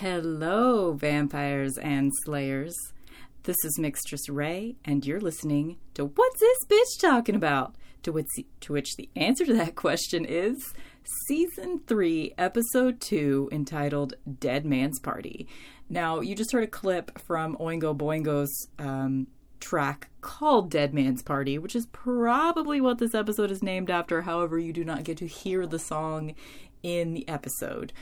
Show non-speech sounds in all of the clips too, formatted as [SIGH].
Hello, vampires and slayers. This is Mixtress Rae, and you're listening to What's This Bitch Talking About? To which, to which the answer to that [LAUGHS] question is Season 3, Episode 2, entitled Dead Man's Party. Now, you just heard a clip from Oingo Boingo's um, track called Dead Man's Party, which is probably what this episode is named after. However, you do not get to hear the song in the episode.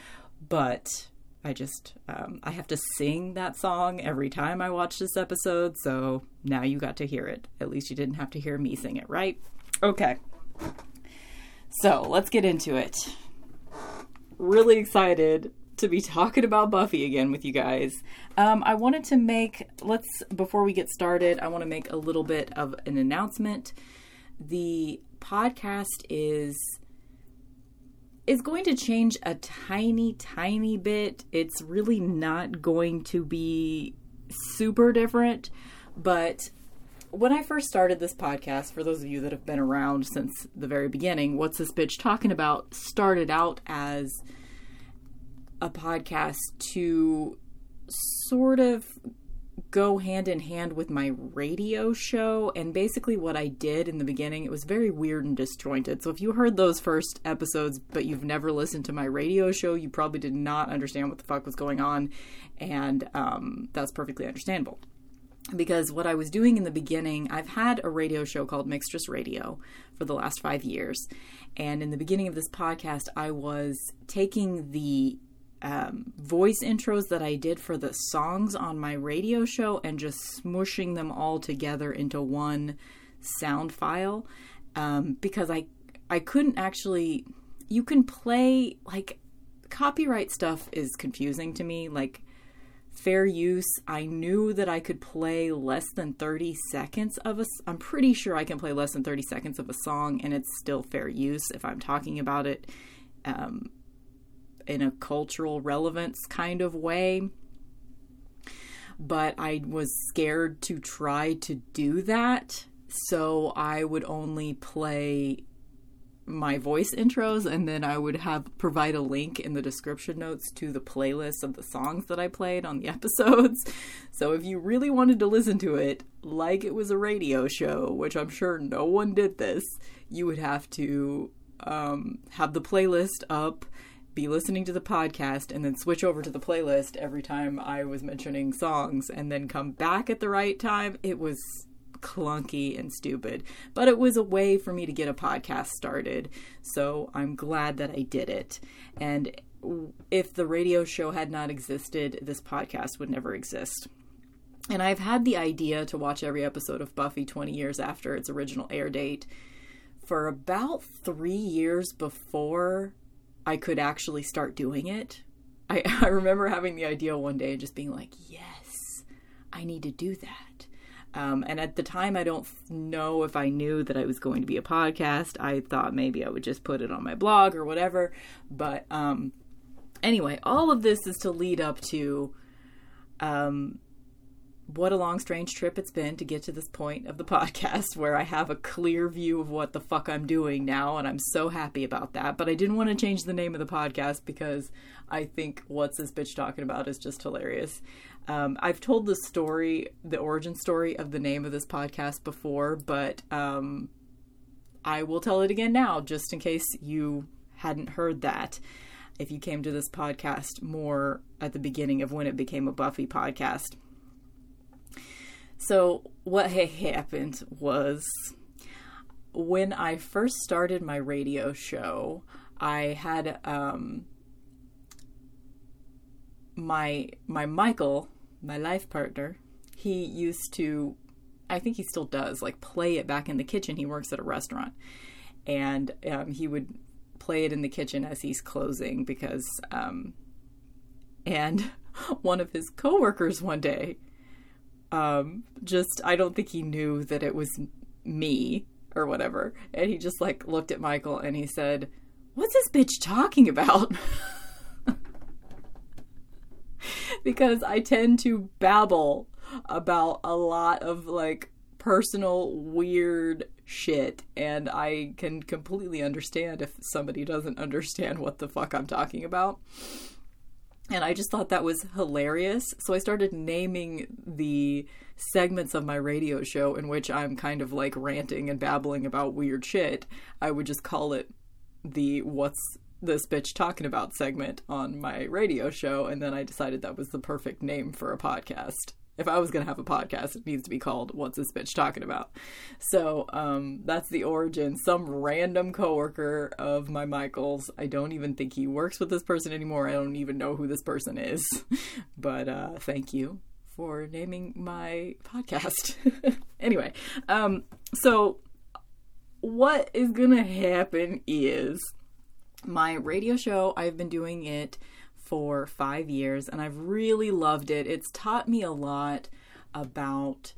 But I just um, I have to sing that song every time I watch this episode, so now you got to hear it. At least you didn't have to hear me sing it, right? Okay. So let's get into it. Really excited to be talking about Buffy again with you guys. Um, I wanted to make let's before we get started, I want to make a little bit of an announcement. The podcast is is going to change a tiny, tiny bit. It's really not going to be super different, but when I first started this podcast, for those of you that have been around since the very beginning, What's This Bitch Talking About started out as a podcast to sort of go hand in hand with my radio show. And basically, what I did in the beginning, it was very weird and disjointed. So, if you heard those first episodes, but you've never listened to my radio show, you probably did not understand what the fuck was going on. And um, that's perfectly understandable. Because what I was doing in the beginning, I've had a radio show called Mixtress Radio for the last five years. And in the beginning of this podcast, I was taking the um, voice intros that I did for the songs on my radio show and just smushing them all together into one sound file um, because I I couldn't actually you can play like copyright stuff is confusing to me. Like fair use I knew that I could play less than 30 seconds of a I'm pretty sure I can play less than 30 seconds of a song and it's still fair use if I'm talking about it. Um, in a cultural relevance kind of way. But I was scared to try to do that. So I would only play my voice intros and then I would have provide a link in the description notes to the playlist of the songs that I played on the [LAUGHS] episodes. So if you really wanted to listen to it like it was a radio show, which I'm sure no one did this, you would have to um, have the playlist up be listening to the podcast and then switch over to the playlist every time I was mentioning songs and then come back at the right time. It was clunky and stupid, but it was a way for me to get a podcast started. So I'm glad that I did it. And if the radio show had not existed, this podcast would never exist. And I've had the idea to watch every episode of Buffy 20 years after its original air date for about three years before I could actually start doing it. I, [LAUGHS] I remember having the idea one day and just being like, yes, I need to do that. Um, and at the time, I don't know if I knew that I was going to be a podcast. I thought maybe I would just put it on my blog or whatever. But um, anyway, all of this is to lead up to um, what a long, strange trip it's been to get to this point of the podcast where I have a clear view of what the fuck I'm doing now, and I'm so happy about that. But I didn't want to change the name of the podcast because I think what's this bitch talking about is just hilarious. Um, I've told the story, the origin story of the name of this podcast before, but um, I will tell it again now just in case you hadn't heard that. If you came to this podcast more at the beginning of when it became a Buffy podcast. So, what had [LAUGHS] happened was when I first started my radio show, I had um, my my Michael, my life partner. He used to, I think he still does, like play it back in the kitchen. He works at a restaurant, and um, he would play it in the kitchen as he's closing because, um, and [LAUGHS] one of his coworkers one day um, just I don't think he knew that it was me or whatever. And he just like looked at Michael and he said, "What's this bitch talking about?" [LAUGHS] because I tend to babble about a lot of like personal weird shit and I can completely understand if somebody doesn't understand what the fuck I'm talking about. And I just thought that was hilarious. So I started naming the segments of my radio show in which I'm kind of like ranting and babbling about weird shit. I would just call it the What's this bitch talking about segment on my radio show. And then I decided that was the perfect name for a podcast if I was going to have a podcast, it needs to be called What's This Bitch Talking About? So um, that's the origin. Some random coworker of my Michael's, I don't even think he works with this person anymore. I don't even know who this person is. [LAUGHS] but uh, thank you for naming my podcast. [LAUGHS] anyway, um, so what is going to happen is my radio show, I've been doing it for five years and I've really loved it. It's taught me a lot about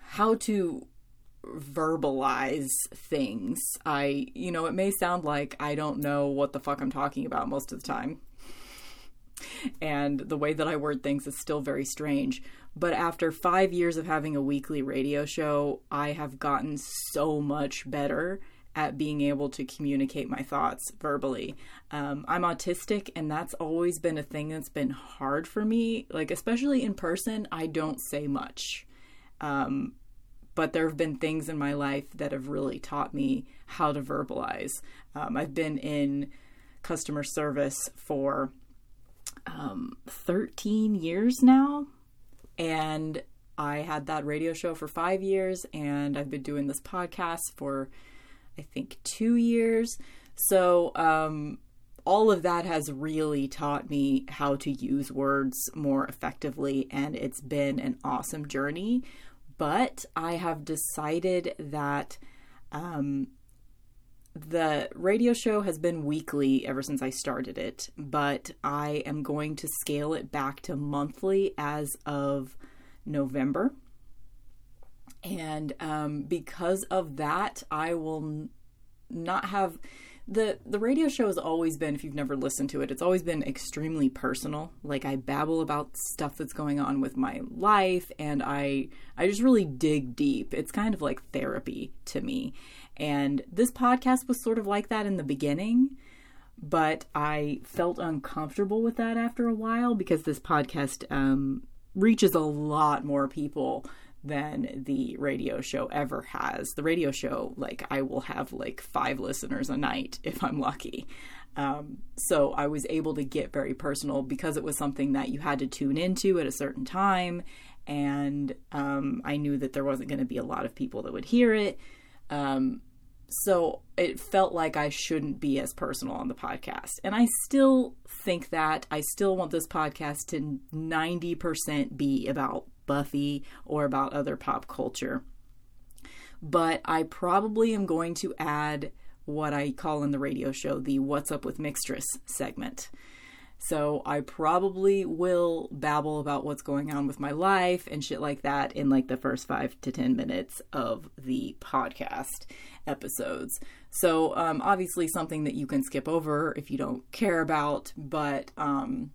how to verbalize things. I, you know, it may sound like I don't know what the fuck I'm talking about most of the time. And the way that I word things is still very strange. But after five years of having a weekly radio show, I have gotten so much better at being able to communicate my thoughts verbally. Um, I'm autistic, and that's always been a thing that's been hard for me. Like, especially in person, I don't say much. Um, but there have been things in my life that have really taught me how to verbalize. Um, I've been in customer service for um, 13 years now, and I had that radio show for five years, and I've been doing this podcast for I think, two years. So, um, all of that has really taught me how to use words more effectively, and it's been an awesome journey. But I have decided that um, the radio show has been weekly ever since I started it, but I am going to scale it back to monthly as of November. And um, because of that, I will not have the the radio show has always been if you've never listened to it it's always been extremely personal. Like i babble about stuff that's going on with my life and i i just really dig deep. It's kind of like therapy to me. And this podcast was sort of like that in the beginning but i felt uncomfortable with that after a while because this podcast um, reaches a lot more people than the radio show ever has. The radio show, like, I will have like five listeners a night if I'm lucky. Um, so I was able to get very personal because it was something that you had to tune into at a certain time. And um, I knew that there wasn't going to be a lot of people that would hear it. Um, so it felt like I shouldn't be as personal on the podcast. And I still think that. I still want this podcast to 90% be about Buffy or about other pop culture. But I probably am going to add what I call in the radio show the What's Up with Mixtress segment. So I probably will babble about what's going on with my life and shit like that in like the first five to 10 minutes of the podcast episodes. So um, obviously something that you can skip over if you don't care about, but um,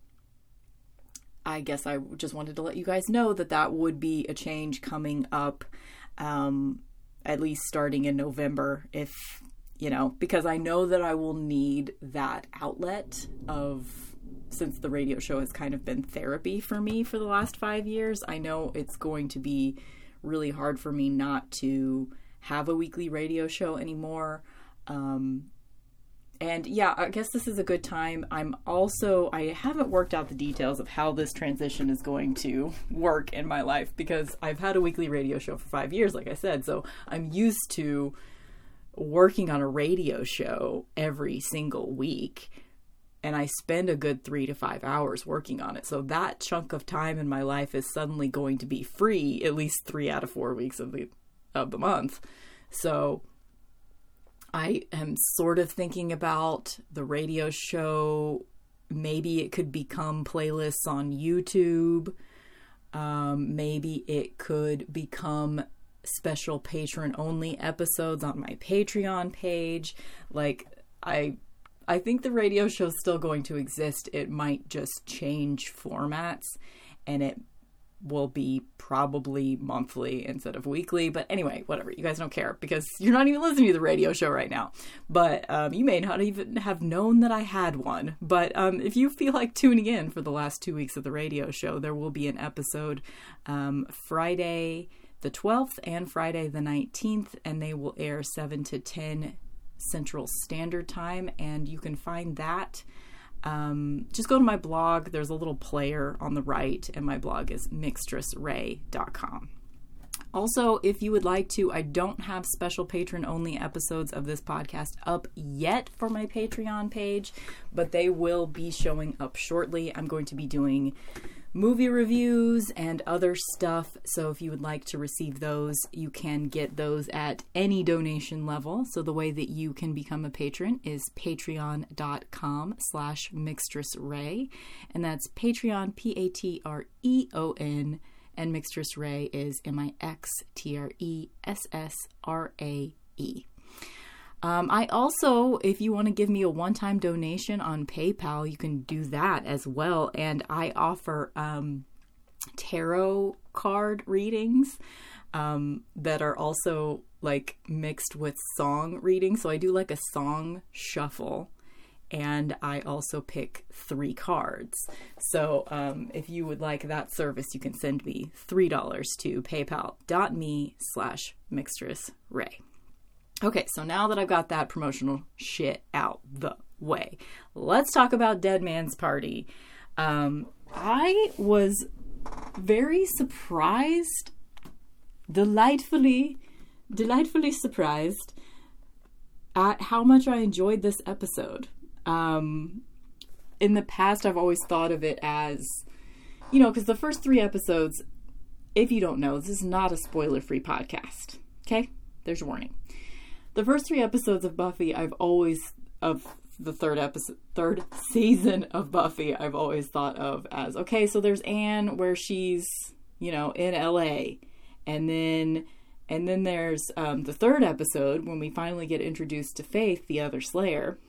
I guess I just wanted to let you guys know that that would be a change coming up, um, at least starting in November, if you know, because I know that I will need that outlet of since the radio show has kind of been therapy for me for the last five years. I know it's going to be really hard for me not to have a weekly radio show anymore. Um, and yeah, I guess this is a good time. I'm also, I haven't worked out the details of how this transition is going to work in my life because I've had a weekly radio show for five years, like I said. So I'm used to working on a radio show every single week. And I spend a good three to five hours working on it. So that chunk of time in my life is suddenly going to be free at least three out of four weeks of the of the month. So I am sort of thinking about the radio show. Maybe it could become playlists on YouTube. Um, maybe it could become special patron only episodes on my Patreon page. Like I I think the radio show's still going to exist. It might just change formats and it will be probably monthly instead of weekly. But anyway, whatever. You guys don't care because you're not even listening to the radio show right now. But um, you may not even have known that I had one. But um, if you feel like tuning in for the last two weeks of the radio show, there will be an episode um, Friday the 12th and Friday the 19th, and they will air 7 to 10 Central Standard Time. And you can find that um, just go to my blog. There's a little player on the right, and my blog is mixtressrae.com. Also, if you would like to, I don't have special patron only episodes of this podcast up yet for my Patreon page, but they will be showing up shortly. I'm going to be doing movie reviews and other stuff. So if you would like to receive those, you can get those at any donation level. So the way that you can become a patron is patreon.com slash mixtressrae. And that's Patreon, P-A-T-R-E-O-N. And Mixtress Rae is M-I-X-T-R-E-S-S-R-A-E. Um, I also, if you want to give me a one time donation on PayPal, you can do that as well. And I offer um, tarot card readings um, that are also like mixed with song readings. So I do like a song shuffle. And I also pick three cards. So um, if you would like that service, you can send me $3 to paypal.me slash mixtress rae. Okay, so now that I've got that promotional shit out the way, let's talk about Dead Man's Party. Um, I was very surprised, delightfully, delightfully surprised at how much I enjoyed this episode. Um, in the past, I've always thought of it as, you know, because the first three episodes, if you don't know, this is not a spoiler free podcast. Okay? There's a warning the first three episodes of Buffy, I've always of the third episode, third [LAUGHS] season of Buffy, I've always thought of as okay. So there's Anne where she's you know in L.A. and then and then there's um, the third episode when we finally get introduced to Faith, the other Slayer.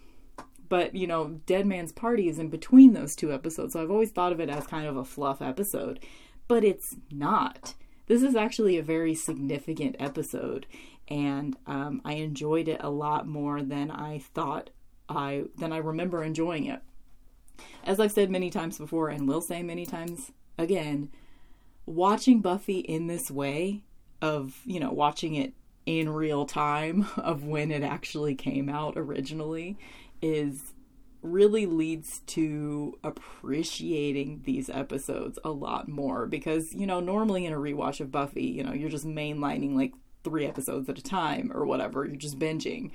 But you know, Dead Man's Party is in between those two episodes, so I've always thought of it as kind of a fluff episode, but it's not. This is actually a very significant episode, and um, I enjoyed it a lot more than I thought I than I remember enjoying it. As I've said many times before, and will say many times again, watching Buffy in this way of you know watching it in real time [LAUGHS] of when it actually came out originally is really leads to appreciating these episodes a lot more because you know normally in a rewatch of Buffy you know you're just mainlining like three episodes at a time or whatever. You're just binging.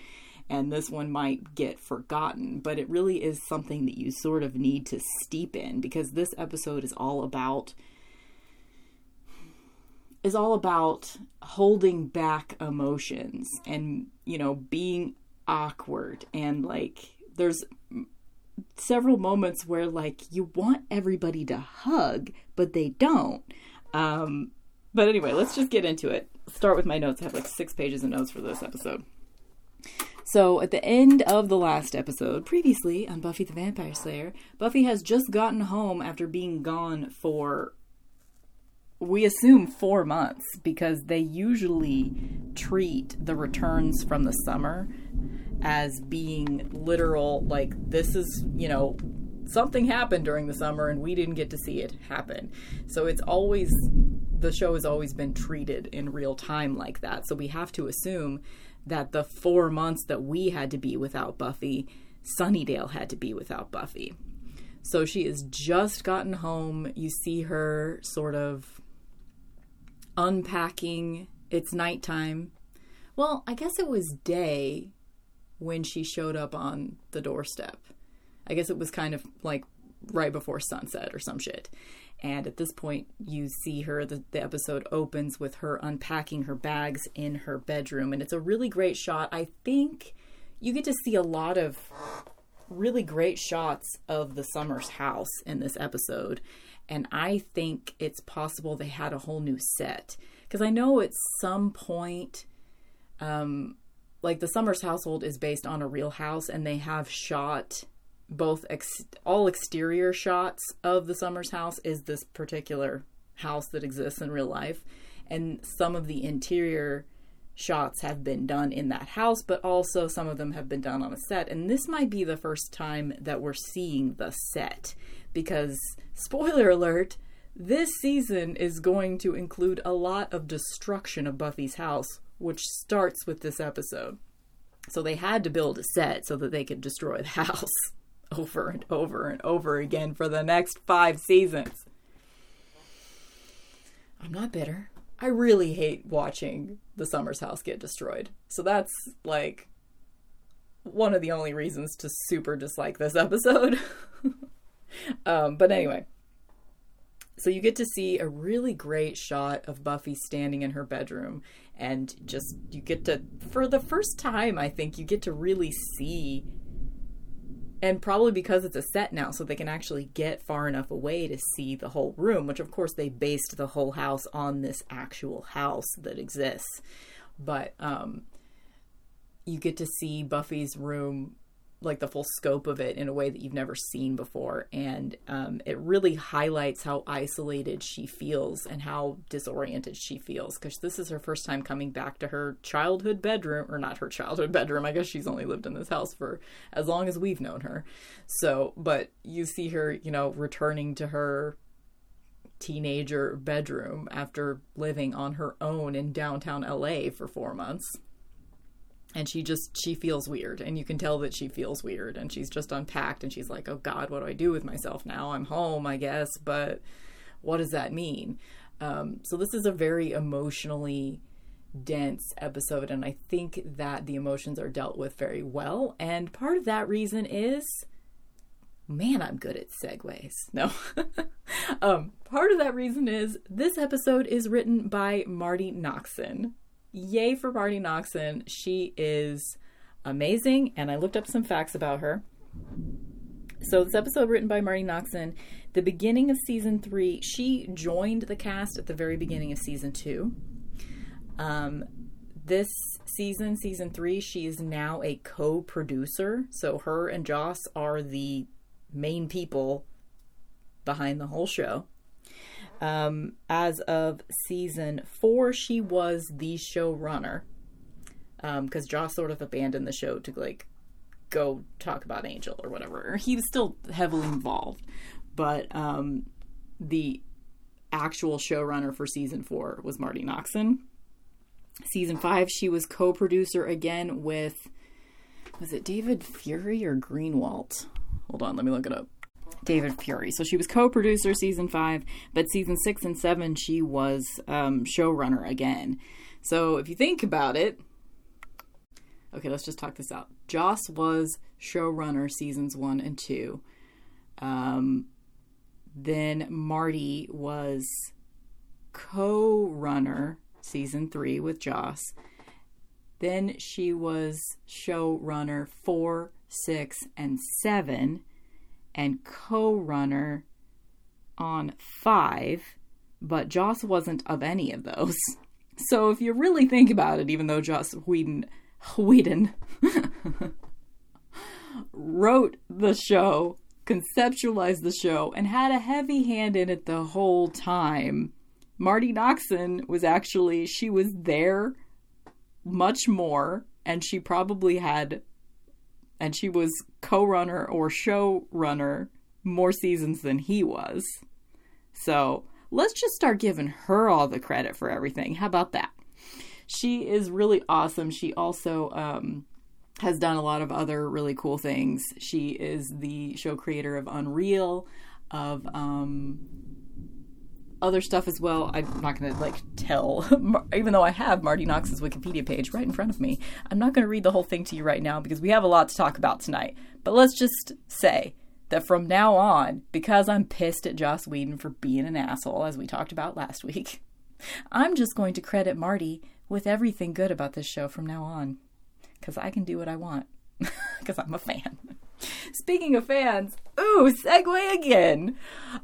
And this one might get forgotten, but it really is something that you sort of need to steep in because this episode is all about is all about holding back emotions and you know being awkward and like there's several moments where like you want everybody to hug but they don't um but anyway let's just get into it start with my notes. I have like six pages of notes for this episode. So, at the end of the last episode, previously on Buffy the Vampire Slayer, Buffy has just gotten home after being gone for, we assume, four months because they usually treat the returns from the summer as being literal, like, this is, you know, something happened during the summer and we didn't get to see it happen. So, it's always the show has always been treated in real time like that. So we have to assume that the four months that we had to be without Buffy, Sunnydale had to be without Buffy. So she has just gotten home. You see her sort of unpacking. It's nighttime. Well, I guess it was day when she showed up on the doorstep. I guess it was kind of like right before sunset or some shit. And at this point, you see her, the, the episode opens with her unpacking her bags in her bedroom. And it's a really great shot. I think you get to see a lot of really great shots of the Summers house in this episode. And I think it's possible they had a whole new set. Because I know at some point, um, like the Summers household is based on a real house, and they have shot both ex- all exterior shots of the Summers house is this particular house that exists in real life. And some of the interior shots have been done in that house, but also some of them have been done on a set. And this might be the first time that we're seeing the set because, spoiler alert, this season is going to include a lot of destruction of Buffy's house, which starts with this episode. So they had to build a set so that they could destroy the [LAUGHS] house [LAUGHS] over and over and over again for the next five seasons. I'm not bitter. I really hate watching the Summers house get destroyed. So that's like one of the only reasons to super dislike this [LAUGHS] episode. um, but anyway, so you get to see a really great shot of Buffy standing in her bedroom and just you get to for the first time I think you get to really see and probably because it's a set now so they can actually get far enough away to see the whole room which of course they based the whole house on this actual house that exists. But um you get to see Buffy's room like the full scope of it in a way that you've never seen before. And um, it really highlights how isolated she feels and how disoriented she feels. Because this is her first time coming back to her childhood bedroom or not her childhood bedroom i guess she's only lived in this house for as long as we've known her. So but you see her you know returning to her teenager bedroom after living on her own in downtown la for four months and she just she feels weird. And you can tell that she feels weird. And she's just unpacked. And she's like oh god what do i do with myself now? I'm home i guess. But what does that mean? Um, so this is a very emotionally dense episode. And i think that the emotions are dealt with very well. And part of that reason is man i'm good at segues. [LAUGHS] No. Um, part of that reason is this episode is written by marti noxon yay for Marti Noxon. She is amazing, and I looked up some facts about her. So, this episode written by Marti Noxon, the beginning of season three, she joined the cast at the very beginning of season two. Um, this season, season three, she is now a co producer. So, her and Joss are the main people behind the whole show. Um, as of season four, she was the showrunner because um, Joss sort of abandoned the show to like go talk about Angel or whatever. He was still heavily involved, but um, the actual showrunner for season four was Marti Noxon. Season five, she was co-producer again with was it David Fury or Greenwalt? Hold on, let me look it up. David Fury. So she was co-producer season five, but season six and seven she was um, showrunner again. So if you think about it, okay, let's just talk this out. Joss was showrunner seasons one and two. Um, then Marti was co-runner season three with Joss. Then she was showrunner four, six, and seven and co runner on five, but Joss wasn't of any of those. [LAUGHS] So if you really think about it, even though Joss Whedon, Whedon [LAUGHS] wrote the show, conceptualized the show, and had a heavy hand in it the whole time, Marti Noxon was actually, she was there much more, and she probably had and she was co-runner or showrunner more seasons than he was. So let's just start giving her all the credit for everything. How about that? She is really awesome. She also um, has done a lot of other really cool things. She is the show creator of Unreal, of um, other stuff as well. I'm not going to like tell, [LAUGHS] even though I have Marti Noxon's Wikipedia page right in front of me. I'm not going to read the whole thing to you right now because we have a lot to talk about tonight. But let's just say that from now on, because I'm pissed at Joss Whedon for being an asshole, as we talked about last week, [LAUGHS] I'm just going to credit Marti with everything good about this show from now on. Because I can do what I want. [LAUGHS] Because I'm a fan. Speaking of fans, ooh, segue again.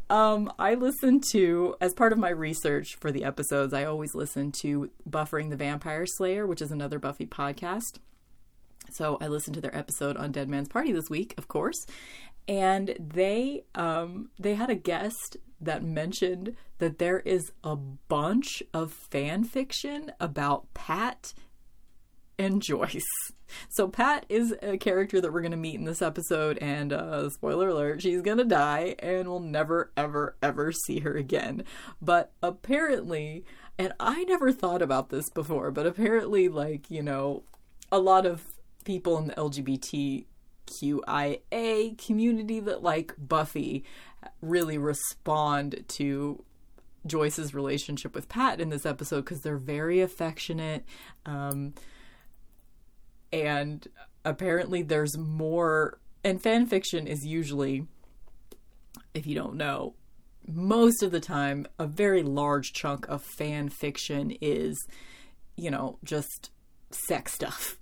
Um, I listen to, as part of my research for the episodes, I always listen to Buffering the Vampire Slayer, which is another Buffy podcast. So I listened to their episode on Dead Man's Party this week, of course, and they um, they had a guest that mentioned that there is a bunch of fan fiction about Pat and Joyce. [LAUGHS] So Pat is a character that we're going to meet in this episode and uh spoiler alert, she's going to die and we'll never ever ever see her again. But apparently, and I never thought about this before, but apparently like, you know, a lot of people in the LGBTQIA community that like Buffy really respond to Joyce's relationship with Pat in this episode because they're very affectionate. Um, and apparently there's more and fan fiction is usually if you don't know most of the time a very large chunk of fan fiction is you know just sex stuff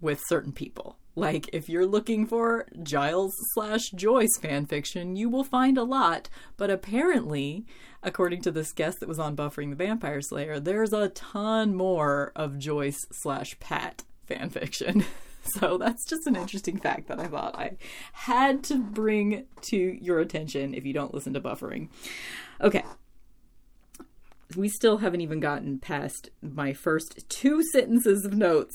with certain people. Like if you're looking for giles slash joyce fan fiction you will find a lot but apparently according to this guest that was on buffering the vampire slayer there's a ton more of joyce slash pat fan fiction. [LAUGHS] So that's just an interesting fact that I thought I had to bring to your attention if you don't listen to buffering. Okay. We still haven't even gotten past my first two sentences of notes.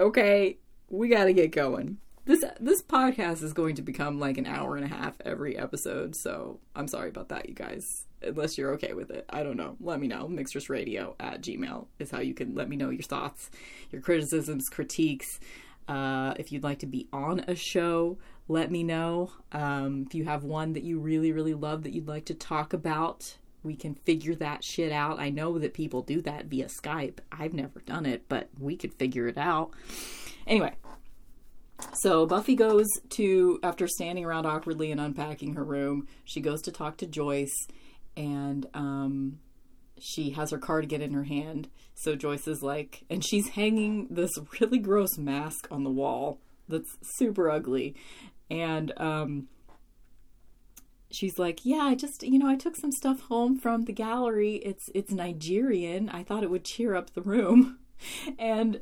Okay, we got to get going. This this podcast is going to become like an hour and a half every episode, so I'm sorry about that, you guys unless you're okay with it. I don't know. Let me know. Mixtressradio at gmail is how you can let me know your thoughts, your criticisms, critiques. Uh, if you'd like to be on a show, let me know. Um, if you have one that you really, really love that you'd like to talk about, we can figure that shit out. I know that people do that via Skype. I've never done it, but we could figure it out. Anyway, so Buffy goes to, after standing around awkwardly and unpacking her room, she goes to talk to Joyce and um, she has her cardigan in her hand. So Joyce is like, and she's hanging this really gross mask on the wall that's super ugly. And um, she's like, "Yeah, I just, you know, I took some stuff home from the gallery. It's it's Nigerian. I thought it would cheer up the room." [LAUGHS] And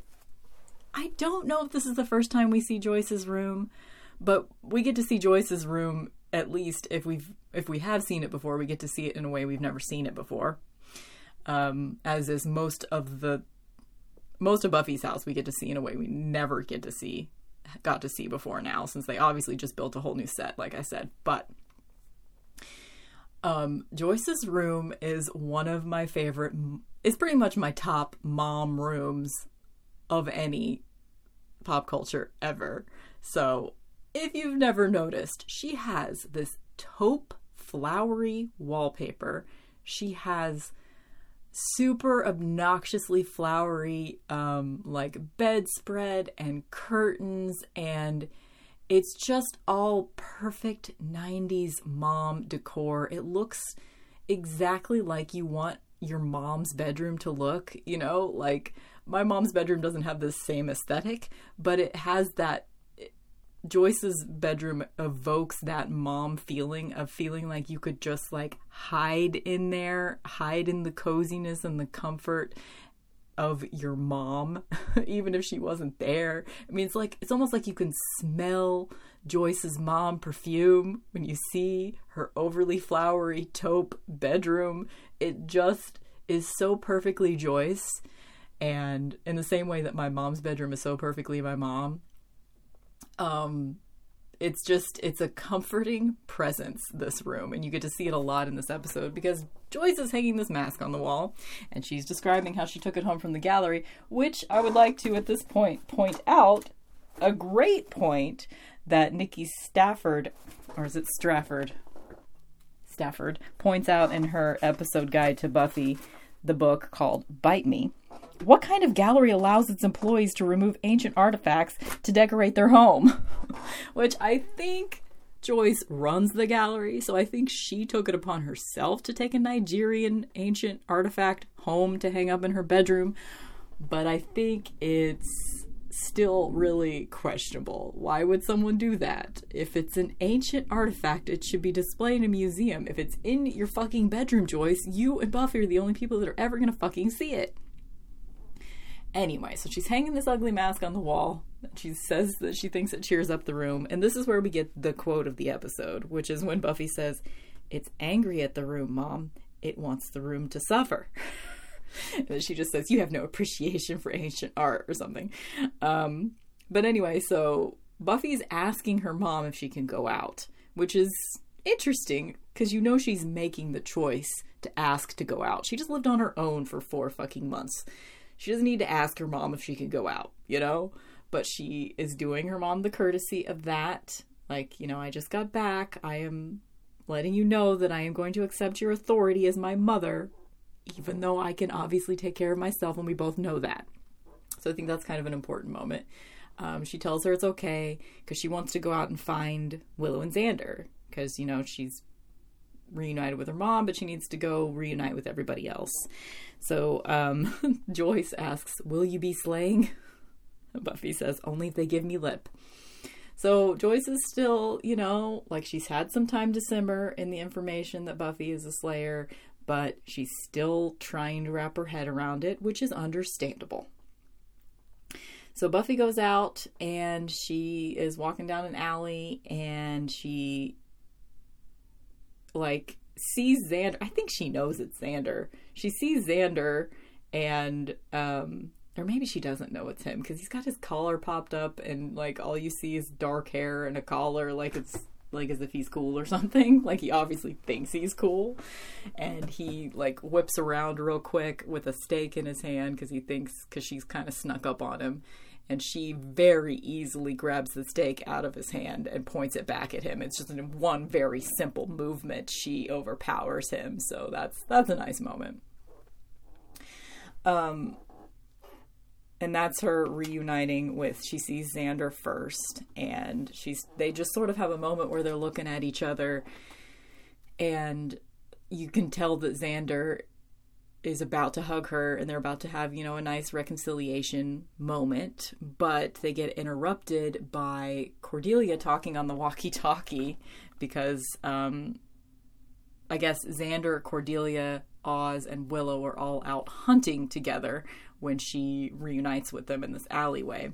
I don't know if this is the first time we see Joyce's room, but we get to see Joyce's room at least if we've if we have seen it before, we get to see it in a way we've never seen it before. Um, as is most of the most of Buffy's house, we get to see in a way we never get to see got to see before now, since they obviously just built a whole new set, like I said. But um, Joyce's room is one of my favorite. It's pretty much my top mom rooms of any pop culture ever. So if you've never noticed, she has this taupe flowery wallpaper. She has super obnoxiously flowery um like bedspread and curtains and it's just all perfect 90s mom decor. It looks exactly like you want your mom's bedroom to look, you know? Like my mom's bedroom doesn't have the same aesthetic, but it has that Joyce's bedroom evokes that mom feeling of feeling like you could just like hide in there, hide in the coziness and the comfort of your mom, [LAUGHS] even if she wasn't there. I mean, it's like, it's almost like you can smell Joyce's mom perfume when you see her overly flowery taupe bedroom. It just is so perfectly Joyce. And in the same way that my mom's bedroom is so perfectly my mom, um it's just it's a comforting presence this room and you get to see it a lot in this episode because joyce is hanging this mask on the wall and she's describing how she took it home from the gallery which i would like to at this point point out a great point that nikki stafford or is it strafford? Stafford points out in her episode guide to buffy the book called bite me what kind of gallery allows its employees to remove ancient artifacts to decorate their home? [LAUGHS] Which I think Joyce runs the gallery, so I think she took it upon herself to take a Nigerian ancient artifact home to hang up in her bedroom. But I think it's still really questionable. Why would someone do that? If it's an ancient artifact, it should be displayed in a museum. If it's in your fucking bedroom, Joyce, you and Buffy are the only people that are ever gonna fucking see it. Anyway, so she's hanging this ugly mask on the wall. She says that she thinks it cheers up the room. And this is where we get the quote of the episode, which is when Buffy says, It's angry at the room, Mom. It wants the room to suffer. [LAUGHS] and she just says, You have no appreciation for ancient art or something. Um, but anyway, so Buffy's asking her mom if she can go out, which is interesting because you know she's making the choice to ask to go out. She just lived on her own for four fucking months. She doesn't need to ask her mom if she can go out, you know? But she is doing her mom the courtesy of that. Like, you know, I just got back. I am letting you know that I am going to accept your authority as my mother, even though I can obviously take care of myself, and we both know that. So I think that's kind of an important moment. Um, she tells her it's okay because she wants to go out and find Willow and Xander because, you know, she's reunited with her mom, but she needs to go reunite with everybody else. So um, [LAUGHS] Joyce asks, Will you be slaying? [LAUGHS] Buffy says, Only if they give me lip. So Joyce is still, you know, like she's had some time to simmer in the information that Buffy is a slayer, but she's still trying to wrap her head around it, which is understandable. So Buffy goes out and she is walking down an alley and she like sees Xander. I think she knows it's Xander. She sees Xander and um or maybe she doesn't know it's him because he's got his collar popped up and like all you see is dark hair and a collar like it's like as if he's cool or [LAUGHS] something like he obviously thinks he's cool and he like whips around real quick with a stake in his hand because he thinks because she's kind of snuck up on him and she very easily grabs the stake out of his hand and points it back at him. It's just in one very simple movement she overpowers him. So that's that's a nice moment. Um and that's her reuniting with she sees Xander first and she's they just sort of have a moment where they're looking at each other and you can tell that Xander is about to hug her and they're about to have, you know, a nice reconciliation moment, but they get interrupted by Cordelia talking on the walkie talkie because um, I guess Xander, Cordelia, Oz, and Willow are all out hunting together when she reunites with them in this alleyway.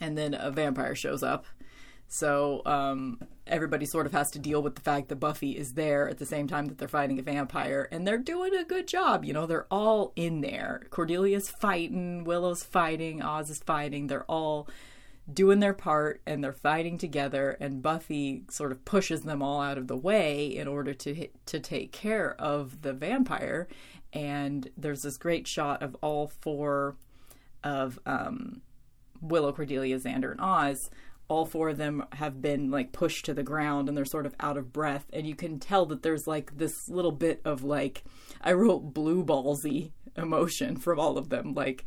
And then a vampire shows up so um, everybody sort of has to deal with the fact that Buffy is there at the same time that they're fighting a vampire, and they're doing a good job. You know, they're all in there. Cordelia's fighting, Willow's fighting, Oz is fighting. They're all doing their part and they're fighting together and Buffy sort of pushes them all out of the way in order to hit, to take care of the vampire and there's this great shot of all four of um, Willow, Cordelia, Xander, and Oz all four of them have been like pushed to the ground and they're sort of out of breath and you can tell that there's like this little bit of like i wrote blue ballsy emotion from all of them like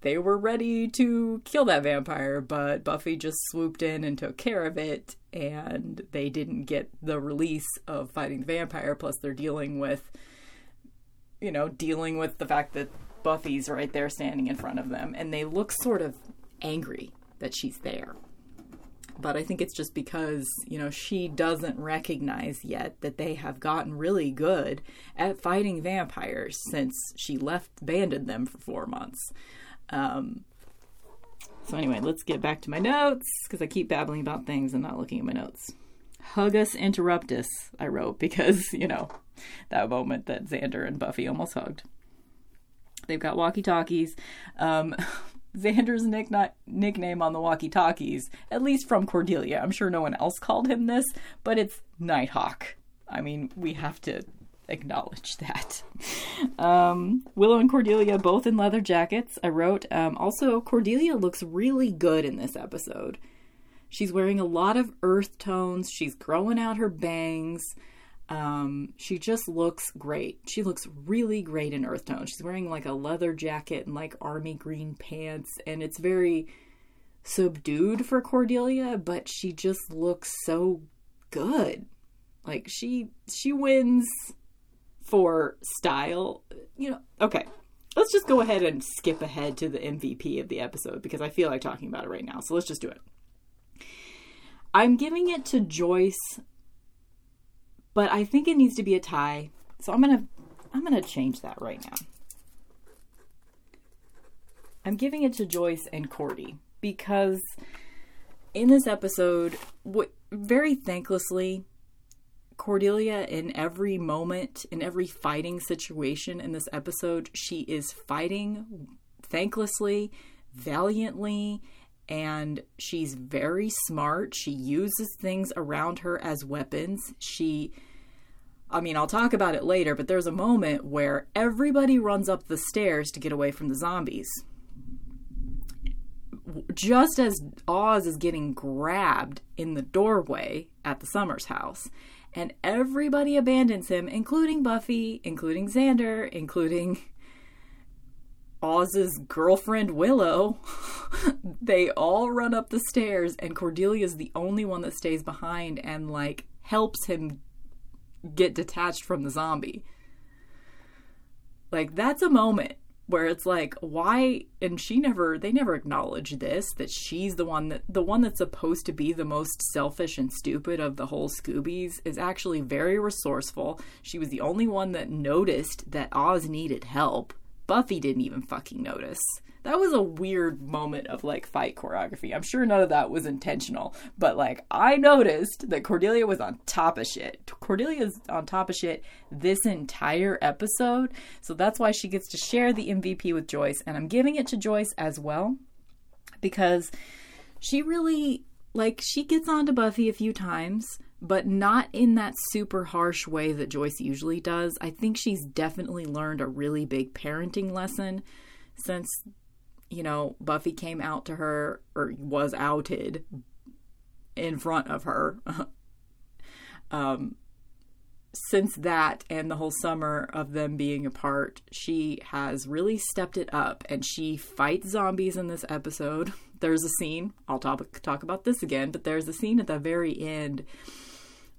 they were ready to kill that vampire but buffy just swooped in and took care of it and they didn't get the release of fighting the vampire plus they're dealing with you know dealing with the fact that buffy's right there standing in front of them and they look sort of angry that she's there but I think it's just because, you know, she doesn't recognize yet that they have gotten really good at fighting vampires since she left, abandoned them for four months. Um, so, anyway, let's get back to my notes because I keep babbling about things and not looking at my notes. Hug us, interrupt us, I wrote, because, [LAUGHS] you know, that moment that Xander and Buffy almost hugged. They've got walkie talkies. Um, [LAUGHS] Xander's nick- nickname on the walkie talkies, at least from Cordelia. I'm sure no one else called him this, but it's Nighthawk. I mean, we have to acknowledge that. [LAUGHS] Um, Willow and Cordelia both in leather jackets. I wrote. Um, also, Cordelia looks really good in this episode. She's wearing a lot of earth tones. She's growing out her bangs. Um, she just looks great. She looks really great in earth tone. She's wearing like a leather jacket and like army green pants, and it's very subdued for Cordelia, but she just looks so good. Like she she wins for style. You know, okay. Let's just go ahead and skip ahead to the MVP of the episode because I feel like talking about it right now. So let's just do it. I'm giving it to Joyce but I think it needs to be a tie. So I'm gonna I'm gonna change that right now. I'm giving it to Joyce and Cordy because in this episode, what very thanklessly, Cordelia in every moment, in every fighting situation in this episode, she is fighting thanklessly, valiantly, and she's very smart. She uses things around her as weapons. She I mean, I'll talk about it later, but there's a moment where everybody runs up the stairs to get away from the zombies. Just as Oz is getting grabbed in the doorway at the Summers house, and everybody abandons him, including Buffy, including Xander, including Oz's girlfriend Willow. [LAUGHS] they all run up the stairs, and Cordelia's the only one that stays behind and, like, helps him get detached from the zombie. Like, that's a moment where it's like why and she never they never acknowledge this that she's the one that the one that's supposed to be the most selfish and stupid of the whole scoobies is actually very resourceful. She was the only one that noticed that oz needed help. Buffy didn't even fucking notice that was a weird moment of like fight choreography. I'm sure none of that was intentional, but like I noticed that Cordelia was on top of shit. Cordelia's on top of shit this entire episode, so that's why she gets to share the MVP with Joyce, and I'm giving it to Joyce as well because she really like she gets onto Buffy a few times but not in that super harsh way that Joyce usually does. I think she's definitely learned a really big parenting lesson since you know, Buffy came out to her or was outed in front of her. [LAUGHS] um, since that and the whole summer of them being apart, she has really stepped it up and she fights zombies in this episode. [LAUGHS] There's a scene, I'll talk, talk about this again, but there's a scene at the very end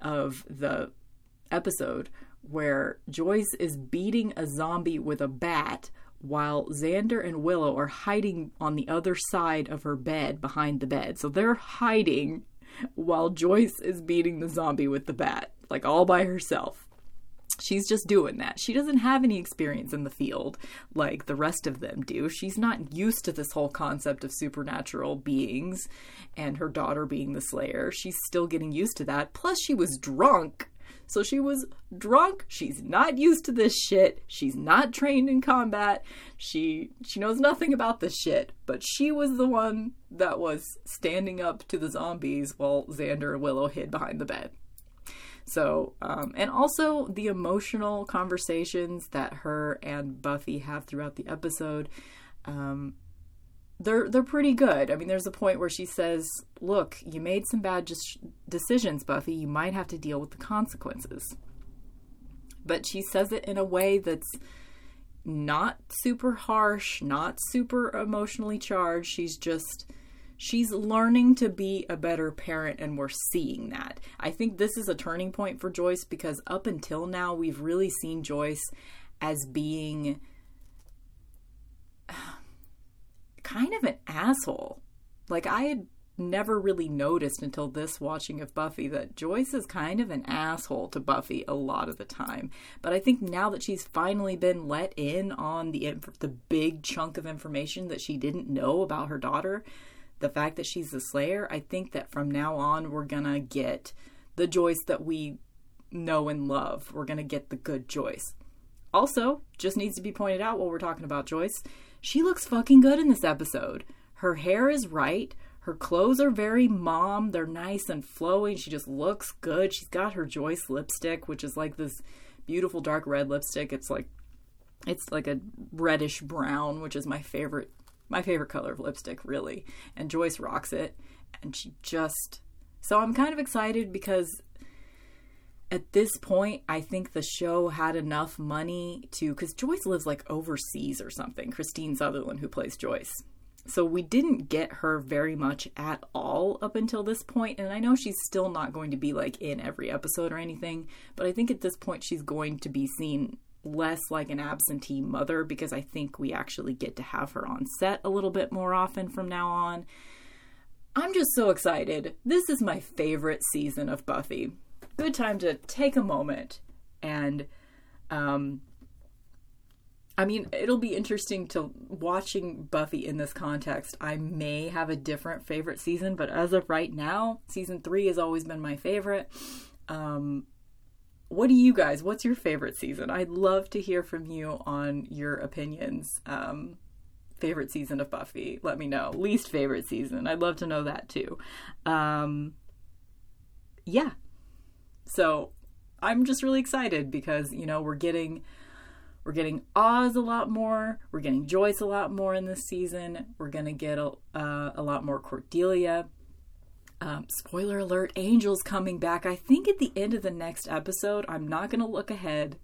of the episode where Joyce is beating a zombie with a bat while Xander and Willow are hiding on the other side of her bed behind the bed. So they're hiding while Joyce is beating the zombie with the bat, like all by herself. She's just doing that. She doesn't have any experience in the field like the rest of them do. She's not used to this whole concept of supernatural beings and her daughter being the slayer. She's still getting used to that. Plus, she was drunk so she was drunk. She's not used to this shit. She's not trained in combat. She she knows nothing about this shit. But she was the one that was standing up to the zombies while Xander and Willow hid behind the bed. So, um, and also the emotional conversations that her and Buffy have throughout the episode. Um, they're they're pretty good. I mean, there's a point where she says, "Look, you made some bad just decisions, Buffy. You might have to deal with the consequences." But she says it in a way that's not super harsh, not super emotionally charged. She's just she's learning to be a better parent and we're seeing that. I think this is a turning point for Joyce because up until now we've really seen Joyce as being kind of an asshole. Like, I had never really noticed until this watching of Buffy that Joyce is kind of an asshole to Buffy a lot of the time. But I think now that she's finally been let in on the the big chunk of information that she didn't know about her daughter, the fact that she's the Slayer, I think that from now on we're gonna get the Joyce that we know and love. We're gonna get the good Joyce. Also, just needs to be pointed out while we're talking about Joyce she looks fucking good in this episode. Her hair is right. Her clothes are very mom. They're nice and flowing. She just looks good. She's got her Joyce lipstick, which is like this beautiful dark red lipstick. It's like it's like a reddish brown, which is my favorite my favorite color of lipstick, really. And Joyce rocks it. And she just so I'm kind of excited because at this point, I think the show had enough money to because Joyce lives like overseas or something. Kristine Sutherland, who plays Joyce. So we didn't get her very much at all up until this point, and I know she's still not going to be like in every episode or anything, but I think at this point she's going to be seen less like an absentee mother because I think we actually get to have her on set a little bit more often from now on. I'm just so excited. This is my favorite season of Buffy good time to take a moment and um I mean, it'll be interesting to watching Buffy in this context. I may have a different favorite season, but as of right now, season three has always been my favorite. Um, what do you guys? What's your favorite season? I'd love to hear from you on your opinions. Um, favorite season of Buffy? Let me know. Least favorite season? I'd love to know that too. Um, yeah. So I'm just really excited because you know we're getting we're getting Oz a lot more. We're getting Joyce a lot more in this season. We're gonna get a, uh, a lot more Cordelia. Um, spoiler alert: Angel's coming back. I think at the end of the next episode. I'm not gonna look ahead,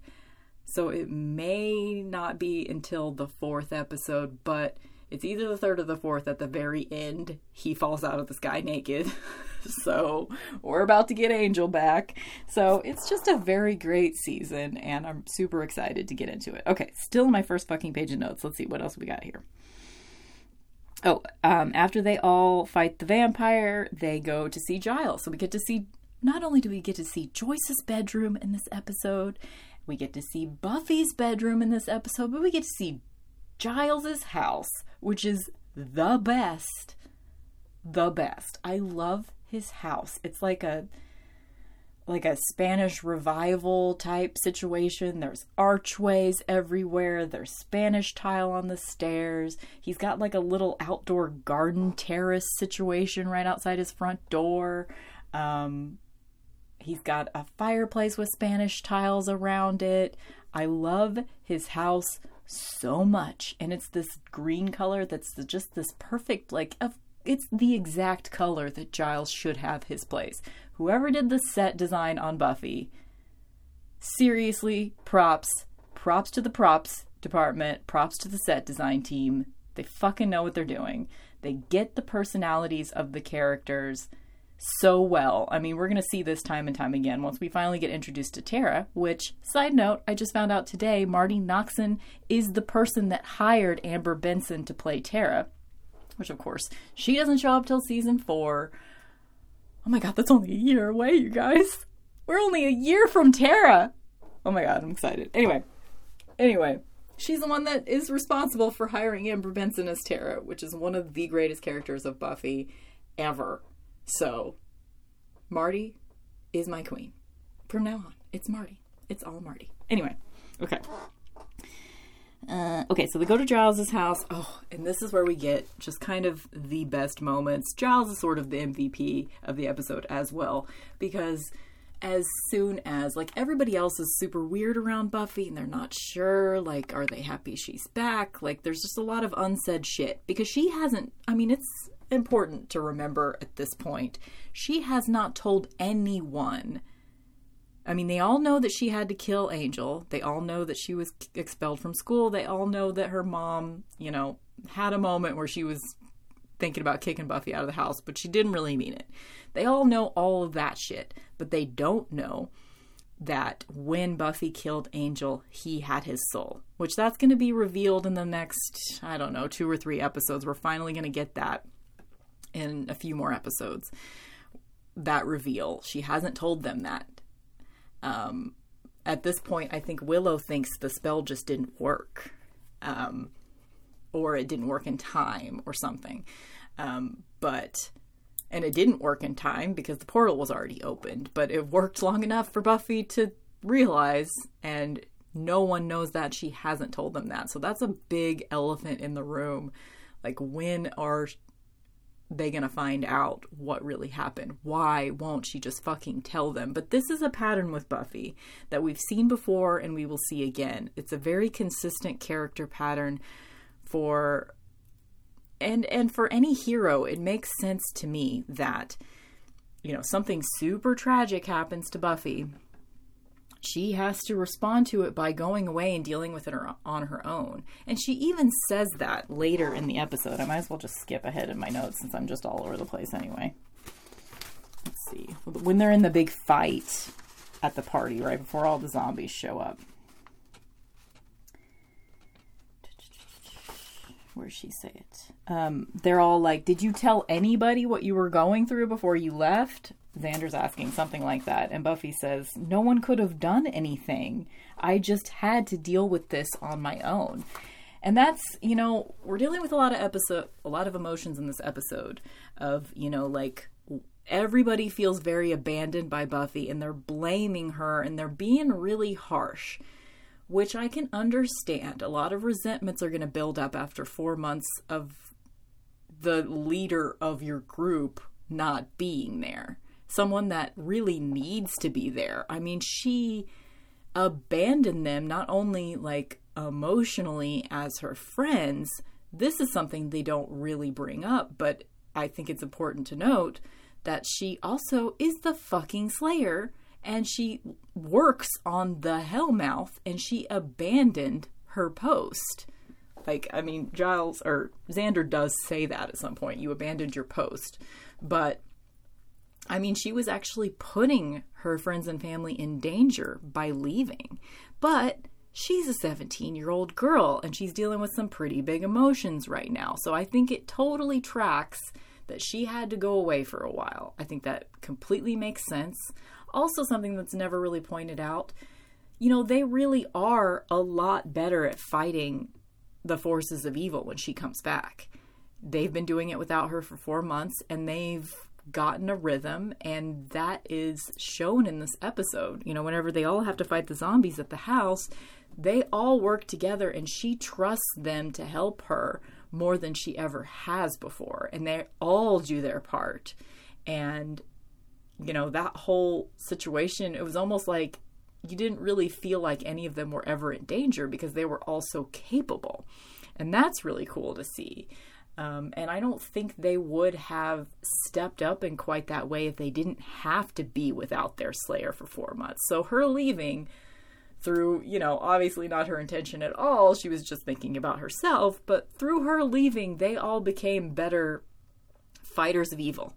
so it may not be until the fourth episode, but it's either the third or the fourth at the very end. He falls out of the sky naked. [LAUGHS] [LAUGHS] so we're about to get Angel back. So it's just a very great season, and I'm super excited to get into it. Okay, still my first fucking page of notes. Let's see what else we got here. Oh, um, after they all fight the vampire, they go to see Giles. So we get to see, not only do we get to see Joyce's bedroom in this episode, we get to see Buffy's bedroom in this episode, but we get to see Giles's house, which is the best. The best. I love his house. It's like a like a Spanish revival type situation. There's archways everywhere. There's Spanish tile on the stairs. He's got like a little outdoor garden terrace situation right outside his front door. Um, he's got a fireplace with Spanish tiles around it. I love his house so much. And it's this green color that's just this perfect, like, it's the exact color that Giles should have his place. Whoever did the set design on Buffy, seriously, props. Props to the props department, props to the set design team. They fucking know what they're doing. They get the personalities of the characters so well. I mean, we're going to see this time and time again once we finally get introduced to Tara, which, side note, I just found out today Marti Noxon is the person that hired Amber Benson to play Tara, which, of course, she doesn't show up till season four. Oh my god, that's only a year away, you guys. We're only a year from Tara. Oh my god, I'm excited. Anyway, anyway, she's the one that is responsible for hiring Amber Benson as Tara, which is one of the greatest characters of Buffy ever. So, Marti is my queen. From now on, it's Marti. It's all Marti. Anyway, okay. Uh, okay, so they go to Giles's house. Oh, and this is where we get just kind of the best moments. Giles is sort of the MVP of the episode as well, because as soon as like everybody else is super weird around Buffy and they're not sure, like, are they happy she's back? Like, there's just a lot of unsaid shit because she hasn't. I mean, it's important to remember at this point. She has not told anyone. I mean, they all know that she had to kill Angel. They all know that she was expelled from school. They all know that her mom, you know, had a moment where she was thinking about kicking Buffy out of the house, but she didn't really mean it. They all know all of that shit, but they don't know that when Buffy killed Angel, he had his soul, which that's going to be revealed in the next, I don't know, two or three episodes. We're finally going to get that in a few more episodes. That reveal. She hasn't told them that. Um, at this point, I think Willow thinks the spell just didn't work, um, or it didn't work in time, or something. Um, but and it didn't work in time because the portal was already opened. But it worked long enough for Buffy to realize, and no one knows that she hasn't told them that. So that's a big elephant in the room. Like, when are they gonna find out what really happened? Why won't she just fucking tell them? But this is a pattern with Buffy that we've seen before and we will see again. It's a very consistent character pattern for and and for any hero, it makes sense to me that you know, something super tragic happens to Buffy she has to respond to it by going away and dealing with it on her own. And she even says that later in the episode. I might as well just skip ahead in my notes since I'm just all over the place anyway. Let's see. When they're in the big fight at the party, right before all the zombies show up. Where she say it? Um, they're all like, "Did you tell anybody what you were going through before you left?" Xander's asking something like that, and Buffy says, No one could have done anything. I just had to deal with this on my own. And that's, you know, we're dealing with a lot of episode a lot of emotions in this episode of, you know, like everybody feels very abandoned by Buffy and they're blaming her and they're being really harsh, which I can understand. A lot of resentments are going to build up after four months of the leader of your group not being there. Someone that really needs to be there. I mean, she abandoned them not only like emotionally as her friends. This is something they don't really bring up, but I think it's important to note that she also is the fucking Slayer and she works on the Hellmouth and she abandoned her post. Like, I mean, Giles or Xander does say that at some point. You abandoned your post. But, I mean, she was actually putting her friends and family in danger by leaving. But she's a 17 year old girl and she's dealing with some pretty big emotions right now. So I think it totally tracks that she had to go away for a while. I think that completely makes sense. Also, something that's never really pointed out you know, they really are a lot better at fighting the forces of evil when she comes back. They've been doing it without her for four months and they've gotten a rhythm, and that is shown in this episode. You know, whenever they all have to fight the zombies at the house, they all work together and she trusts them to help her more than she ever has before. And they all do their part. And, you know, that whole situation, it was almost like you didn't really feel like any of them were ever in danger because they were all so capable. And that's really cool to see. Um, and I don't think they would have stepped up in quite that way if they didn't have to be without their Slayer for four months. So her leaving through, you know, obviously not her intention at all. She was just thinking about herself. But through her leaving, they all became better fighters of evil.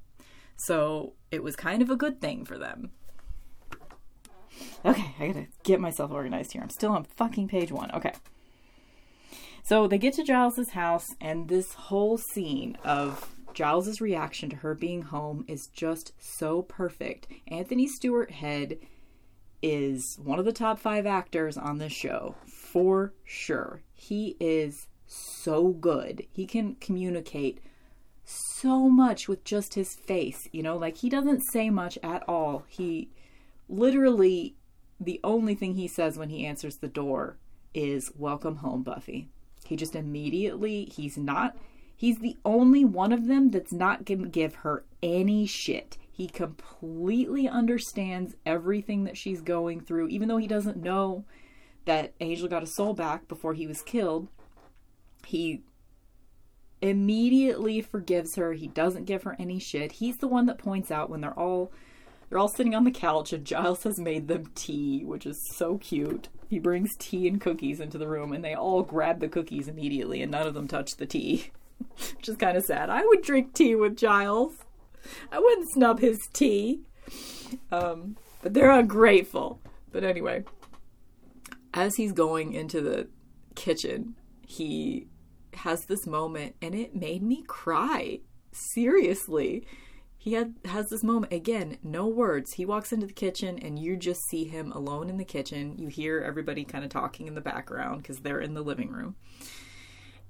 So it was kind of a good thing for them. Okay, I gotta get myself organized here. I'm still on fucking page one. Okay. So they get to Giles's house, and this whole scene of Giles's reaction to her being home is just so perfect. Anthony Stewart Head is one of the top five actors on this show for sure. He is so good. He can communicate so much with just his face, you know, like he doesn't say much at all. He literally, the only thing he says when he answers the door is, Welcome home, Buffy. He just immediately, he's not, he's the only one of them that's not going to give her any shit. He completely understands everything that she's going through, even though he doesn't know that Angel got a soul back before he was killed. He immediately forgives her. He doesn't give her any shit. He's the one that points out when they're all they're all sitting on the couch and Giles has made them tea, which is so cute. He brings tea and cookies into the room and they all grab the cookies immediately and none of them touch the tea. [LAUGHS] which is kind of sad. I would drink tea with Giles. I wouldn't snub his tea. Um, but they're ungrateful. But anyway, as he's going into the kitchen, he has this moment and it made me cry. Seriously. He had, has this moment again, no words. He walks into the kitchen and you just see him alone in the kitchen. You hear everybody kind of talking in the background because they're in the living room.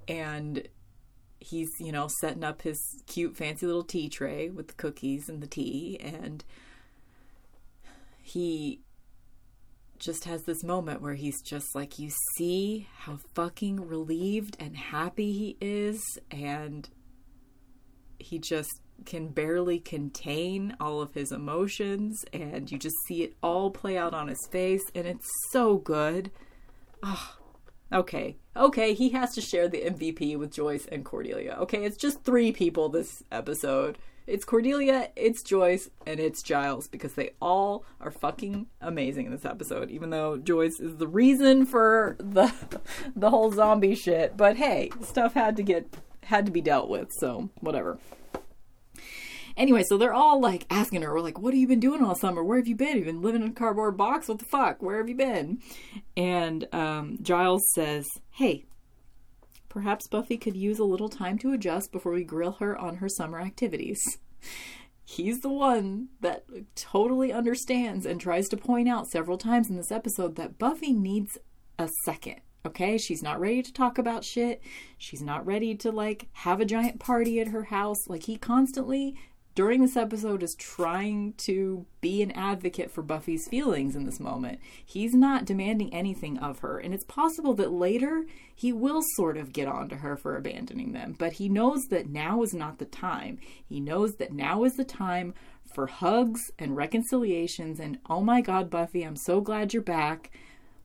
And he's you know setting up his cute fancy little tea tray with the cookies and the tea and he just has this moment where he's just like you see how fucking relieved and happy he is and he just can barely contain all of his emotions and you just see it all play out on his face and it's so good. Oh, Okay. Okay, he has to share the MVP with Joyce and Cordelia. Okay, it's just three people this episode. It's Cordelia, it's Joyce, and it's Giles because they all are fucking amazing in this episode. Even though Joyce is the reason for the [LAUGHS] the whole zombie shit, but hey, stuff had to get had to be dealt with, so whatever. Anyway, so they're all like asking her, we're like, what have you been doing all summer? Where have you been? You've been living in a cardboard box? What the fuck? Where have you been? And um, Giles says, hey, perhaps Buffy could use a little time to adjust before we grill her on her summer activities. [LAUGHS] He's the one that totally understands and tries to point out several times in this episode that Buffy needs a second. Okay, she's not ready to talk about shit. She's not ready to like have a giant party at her house. Like he constantly during this episode is trying to be an advocate for Buffy's feelings in this moment. He's not demanding anything of her, and it's possible that later he will sort of get on to her for abandoning them, but he knows that now is not the time. He knows that now is the time for hugs and reconciliations and oh my god, Buffy, I'm so glad you're back.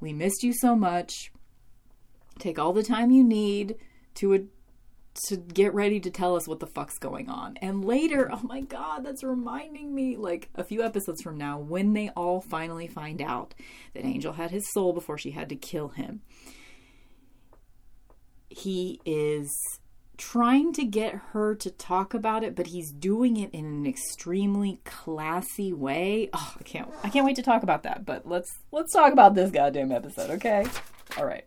We missed you so much. Take all the time you need to to get ready to tell us what the fuck's going on. And later, [LAUGHS] oh my god, that's reminding me like a few episodes from now when they all finally find out that Angel had his soul before she had to kill him. He is trying to get her to talk about it, but he's doing it in an extremely classy way. Oh, I can't I can't wait to talk about that, but let's let's talk about this goddamn episode, okay? All right.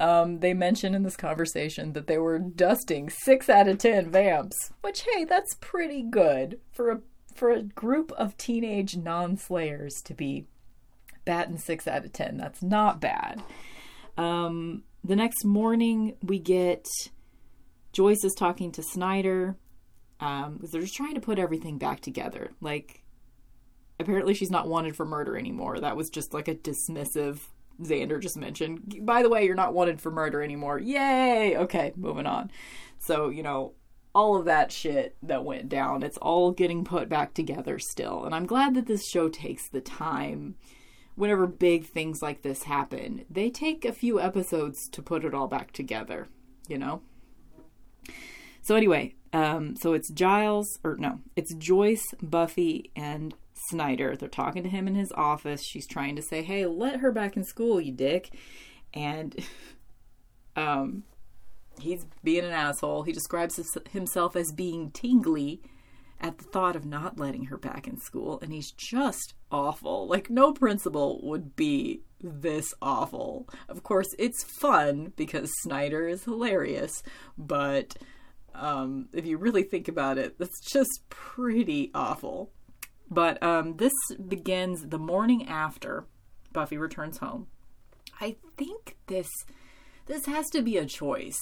Um, they mentioned in this conversation that they were dusting six out of ten vamps, which hey, that's pretty good for a for a group of teenage non-slayers to be batting six out of ten. That's not bad. Um, the next morning, we get Joyce is talking to Snyder um, they're just trying to put everything back together. Like, apparently, she's not wanted for murder anymore. That was just like a dismissive Xander just mentioned. By the way, you're not wanted for murder anymore. Yay! Okay, moving on. So, you know, all of that shit that went down, it's all getting put back together still. And I'm glad that this show takes the time whenever big things like this happen. They take a few episodes to put it all back together, you know? So, anyway, um, so it's Giles, or no, it's Joyce, Buffy, and Snyder. They're talking to him in his office. She's trying to say, "Hey, let her back in school, you dick." And [LAUGHS] um he's being an asshole. He describes himself as being tingly at the thought of not letting her back in school, and he's just awful. Like no principal would be this awful. Of course, it's fun because Snyder is hilarious, but um, if you really think about it, that's just pretty awful. But um, this begins the morning after Buffy returns home. I think this this has to be a choice,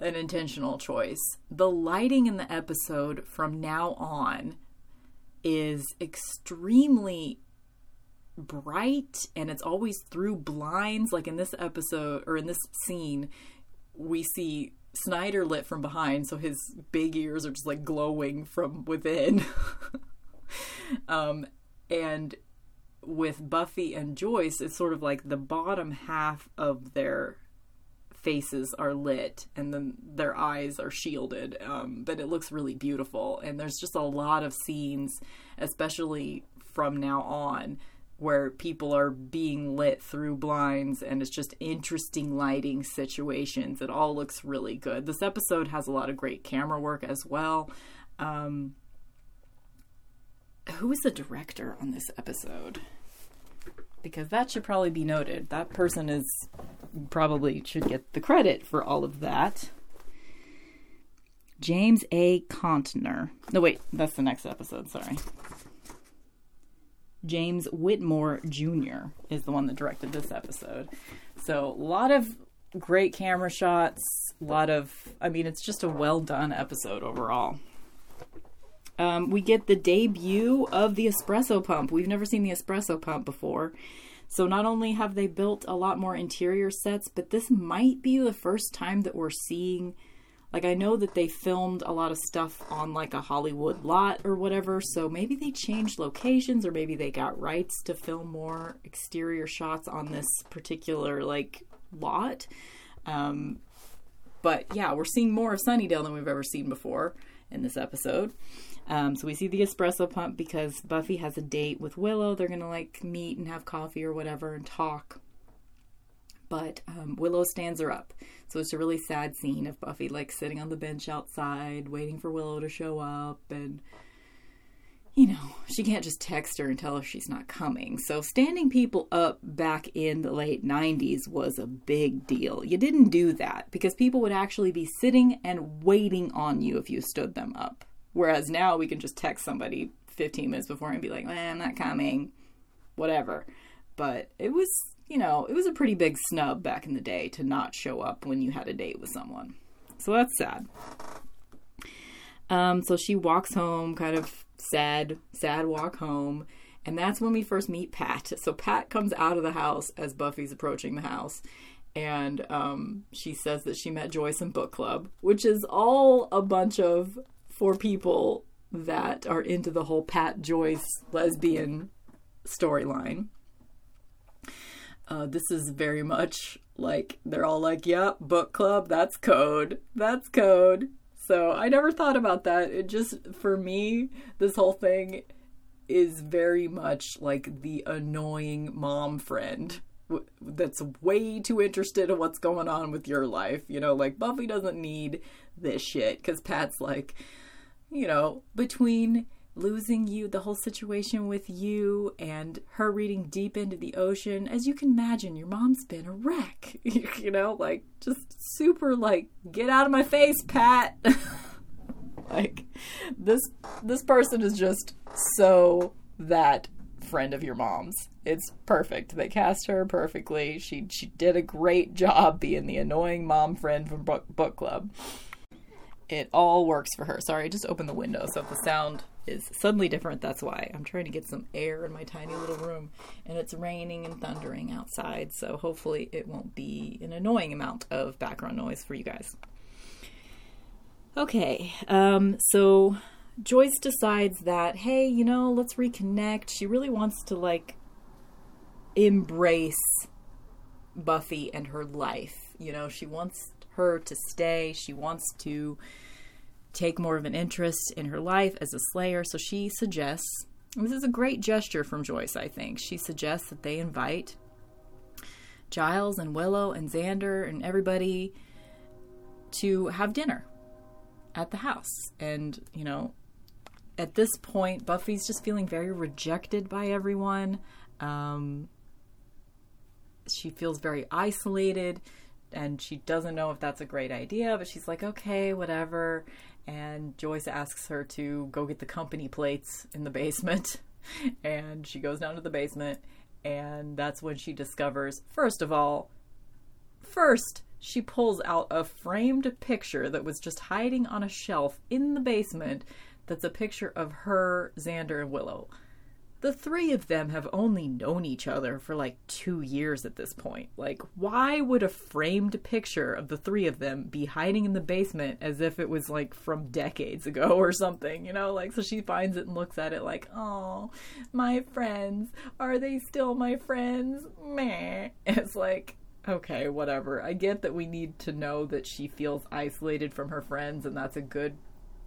an intentional choice. The lighting in the episode from now on is extremely bright and it's always through blinds like in this episode or in this scene we see Snyder lit from behind so his big ears are just like glowing from within [LAUGHS] [LAUGHS] um, and with Buffy and Joyce, it's sort of like the bottom half of their faces are lit and then their eyes are shielded. Um, but it looks really beautiful. And there's just a lot of scenes, especially from now on, where people are being lit through blinds and it's just interesting lighting situations. It all looks really good. This episode has a lot of great camera work as well. Um, who is the director on this episode? Because that should probably be noted. That person is probably should get the credit for all of that. James A. Contner. No, wait, that's the next episode, sorry. James Whitmore Jr. is the one that directed this episode. So, a lot of great camera shots, a lot of, I mean, it's just a well done episode overall um, we get the debut of the espresso pump. We've never seen the espresso pump before. So not only have they built a lot more interior sets, but this might be the first time that we're seeing like I know that they filmed a lot of stuff on like a Hollywood lot or whatever, so maybe they changed locations or maybe they got rights to film more exterior shots on this particular like lot. Um, but yeah, we're seeing more of Sunnydale than we've ever seen before in this episode. Um, so we see the espresso pump because Buffy has a date with Willow. They're gonna like meet and have coffee or whatever and talk. But um, Willow stands her up. So it's a really sad scene of Buffy like sitting on the bench outside, waiting for Willow to show up, and you know, she can't just text her and tell her she's not coming. So standing people up back in the late 90s was a big deal. You didn't do that because people would actually be sitting and waiting on you if you stood them up. Whereas now we can just text somebody 15 minutes before and be like, eh, I'm not coming, whatever. But it was, you know, it was a pretty big snub back in the day to not show up when you had a date with someone. So that's sad. Um, so she walks home, kind of sad, sad walk home. And that's when we first meet Pat. So Pat comes out of the house as Buffy's approaching the house. And um, she says that she met Joyce in book club, which is all a bunch of for people that are into the whole Pat Joyce lesbian storyline. Uh, this is very much like they're all like, "Yep, book club. That's code. That's code." So I never thought about that. It just for me, this whole thing is very much like the annoying mom friend that's way too interested in what's going on with your life. You know, like Buffy doesn't need this shit because Pat's like, you know, between losing you, the whole situation with you, and her reading deep into the ocean, as you can imagine, your mom's been a wreck. [LAUGHS] you know, like just super like, get out of my face, Pat. [LAUGHS] like this this person is just so that friend of your mom's. It's perfect. They cast her perfectly. She she did a great job being the annoying mom friend from book, book club. It all works for her. Sorry, I just opened the window, so if the sound is suddenly different, that's why. I'm trying to get some air in my tiny little room, and it's raining and thundering outside, so hopefully it won't be an annoying amount of background noise for you guys. Okay, um, so Joyce decides that, hey, you know, let's reconnect. She really wants to, like, embrace Buffy and her life. You know, she wants her to stay. She wants to take more of an interest in her life as a slayer. So she suggests, this is a great gesture from Joyce, I think. She suggests that they invite Giles and Willow and Xander and everybody to have dinner at the house. And, you know, at this point, Buffy's just feeling very rejected by everyone. Um, she feels very isolated and she doesn't know if that's a great idea, but she's like, okay, whatever. And Joyce asks her to go get the company plates in the basement. [LAUGHS] And she goes down to the basement, and that's when she discovers, first of all, first, she pulls out a framed picture that was just hiding on a shelf in the basement that's a picture of her, Xander, and Willow the three of them have only known each other for like two years at this point. Like, why would a framed picture of the three of them be hiding in the basement as if it was like from decades ago [LAUGHS] or something, you know? Like, so she finds it and looks at it like, oh, my friends. Are they still my friends? Meh. [LAUGHS] It's like, okay, whatever. I get that we need to know that she feels isolated from her friends, and that's a good,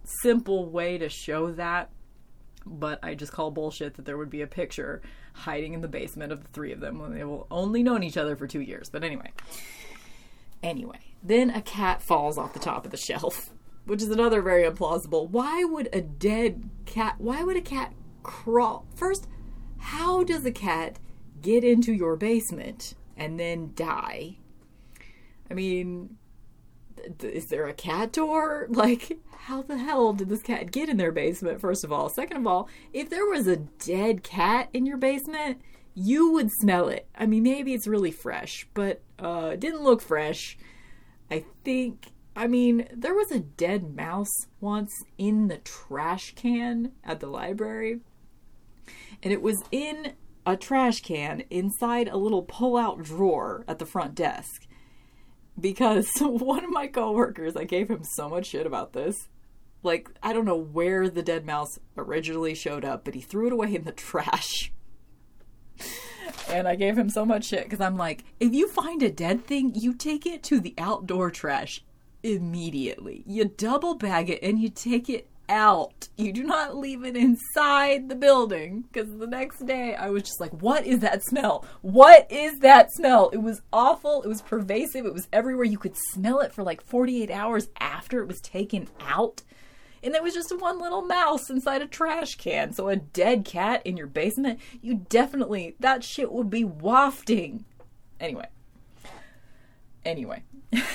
simple way to show that but I just call bullshit that there would be a picture hiding in the basement of the three of them when they will only known each other for two years. But anyway. Anyway, then a cat falls off the top of the shelf, which is another very implausible. Why would a dead cat why would a cat crawl first, how does a cat get into your basement and then die? I mean, is there a cat door? [LAUGHS] Like, how the hell did this cat get in their basement, first of all? Second of all, if there was a dead cat in your basement, you would smell it. I mean, maybe it's really fresh, but uh, it didn't look fresh. I think, I mean, there was a dead mouse once in the trash can at the library, and it was in a trash can inside a little pull out drawer at the front desk because [LAUGHS] one of my coworkers, I gave him so much shit about this. Like, I don't know where the dead mouse originally showed up, but he threw it away in the [LAUGHS] trash. and I gave him so much shit because I'm like, if you find a dead thing, you take it to the outdoor trash immediately. You double bag it and you take it out. You do not leave it inside the building. Because the next day I was just like, what is that smell? What is that smell? It was awful. It was pervasive. It was everywhere. You could smell it for like 48 hours after it was taken out. And there was just one little mouse inside a trash can. So a dead cat in your basement, you definitely, that shit would be wafting. Anyway. Anyway. [LAUGHS] okay.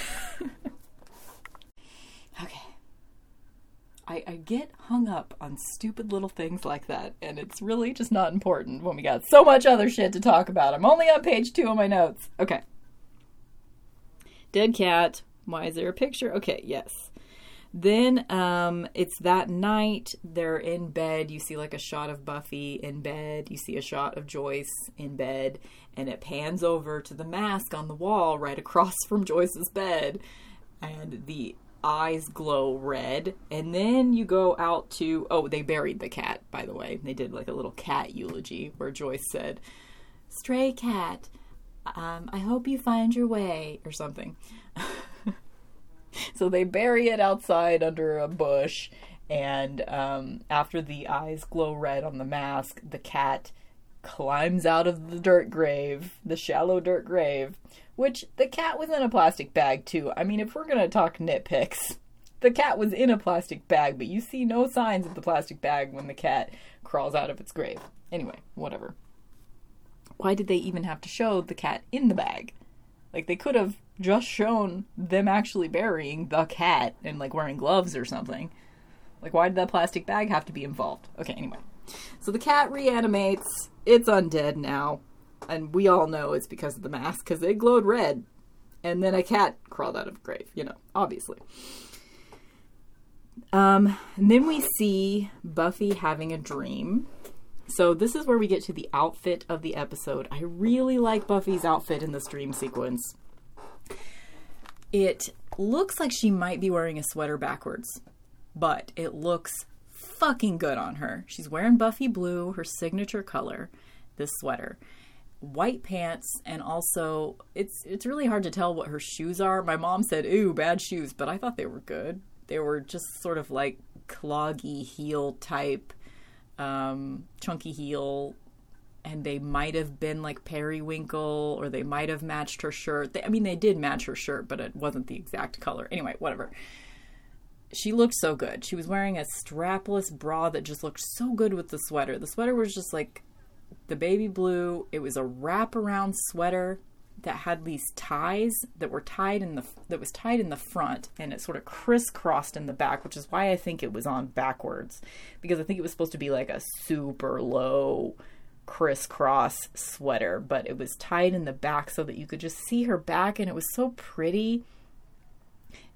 I, I get hung up on stupid little things like that, and it's really just not important when we got so much other shit to talk about. I'm only on page two of my notes. Okay. Dead cat. Why is there a picture? Okay, yes. Then um, it's that night. They're in bed. You see like a shot of Buffy in bed. You see a shot of Joyce in bed, and it pans over to the mask on the wall right across from Joyce's bed, and the eyes glow red. And then you go out to oh, they buried the cat. By the way, they did like a little cat eulogy where Joyce said, "Stray cat." Um, I hope you find your way, or something. [LAUGHS] so they bury it outside under a bush, and um, after the eyes glow red on the mask, the cat climbs out of the dirt grave, the shallow dirt grave, which the cat was in a plastic bag too. I mean, if we're gonna talk nitpicks, the cat was in a plastic bag, but you see no signs of the plastic bag when the cat crawls out of its grave. Anyway, whatever. Why did they even have to show the cat in the bag? Like they could have just shown them actually burying the cat and like wearing gloves or something. Like why did that plastic bag have to be involved? Okay, anyway. So the cat reanimates. It's undead now. And we all know it's because of the mask because it glowed red. And then a cat crawled out of a grave, you know, obviously. Um, and then we see Buffy having a dream. So this is where we get to the outfit of the episode. I really like Buffy's outfit in this dream sequence. It looks like she might be wearing a sweater backwards, but it looks fucking good on her. She's wearing Buffy blue, her signature color, this sweater. White pants and also it's it's really hard to tell what her shoes are. My mom said, "Ooh, bad shoes," but I thought they were good. They were just sort of like cloggy heel type um, chunky heel and they might have been like periwinkle or they might have matched her shirt. They, I mean, they did match her shirt, but it wasn't the exact color. Anyway, whatever. She looked so good. She was wearing a strapless bra that just looked so good with the sweater. The sweater was just like the baby blue. It was a wraparound sweater that had these ties that were tied in the that was tied in the front and it sort of crisscrossed in the back, which is why I think it was on backwards because I think it was supposed to be like a super low crisscross sweater, but it was tied in the back so that you could just see her back, and it was so pretty.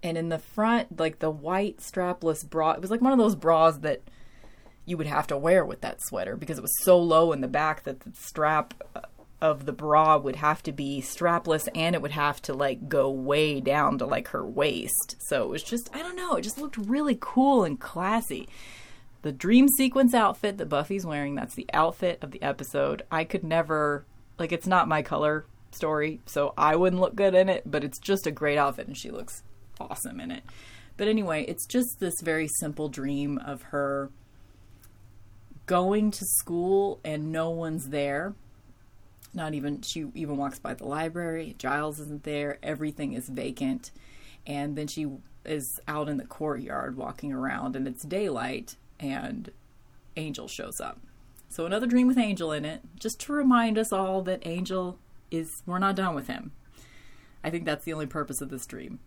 And in the front, like the white strapless bra, it was like one of those bras that you would have to wear with that sweater because it was so low in the back that the strap of the bra would have to be strapless and it would have to like go way down to like her waist. So it was just, I don't know, it just looked really cool and classy the dream sequence outfit that Buffy's wearing. That's the outfit of the episode. I could never, like, it's not my color story, so I wouldn't look good in it, but it's just a great outfit and she looks awesome in it. But anyway, it's just this very simple dream of her going to school and no one's there. Not even, she even walks by the library. Giles isn't there. Everything is vacant. And then she is out in the courtyard walking around and it's daylight and Angel shows up. So another dream with Angel in it, just to remind us all that Angel is we're not done with him. I think that's the only purpose of this dream.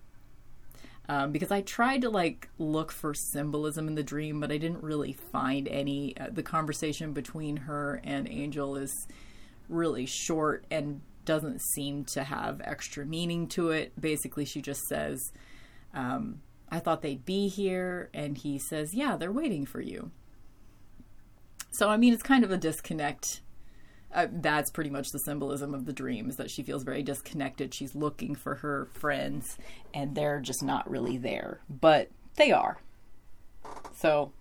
Um, because I tried to like look for symbolism in the dream, but I didn't really find any. Uh, the conversation between her and Angel is really short and doesn't seem to have extra meaning to it. Basically, she just says, um, I thought they'd be here. And he says, Yeah, they're waiting for you. So, I mean, it's kind of a disconnect. Uh, that's pretty much the symbolism of the dream is that she feels very disconnected. She's looking for her friends, and they're just not really there. But they are. So,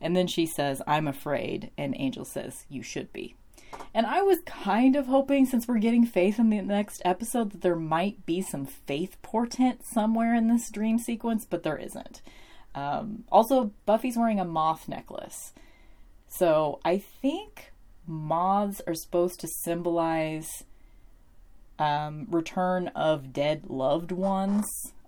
and then she says, I'm afraid. And Angel says, You should be. And I was kind of hoping, since we're getting faith in the next episode, that there might be some faith portent somewhere in this dream sequence, but there isn't. Um, also, Buffy's wearing a moth necklace. So I think moths are supposed to symbolize um, return of dead loved ones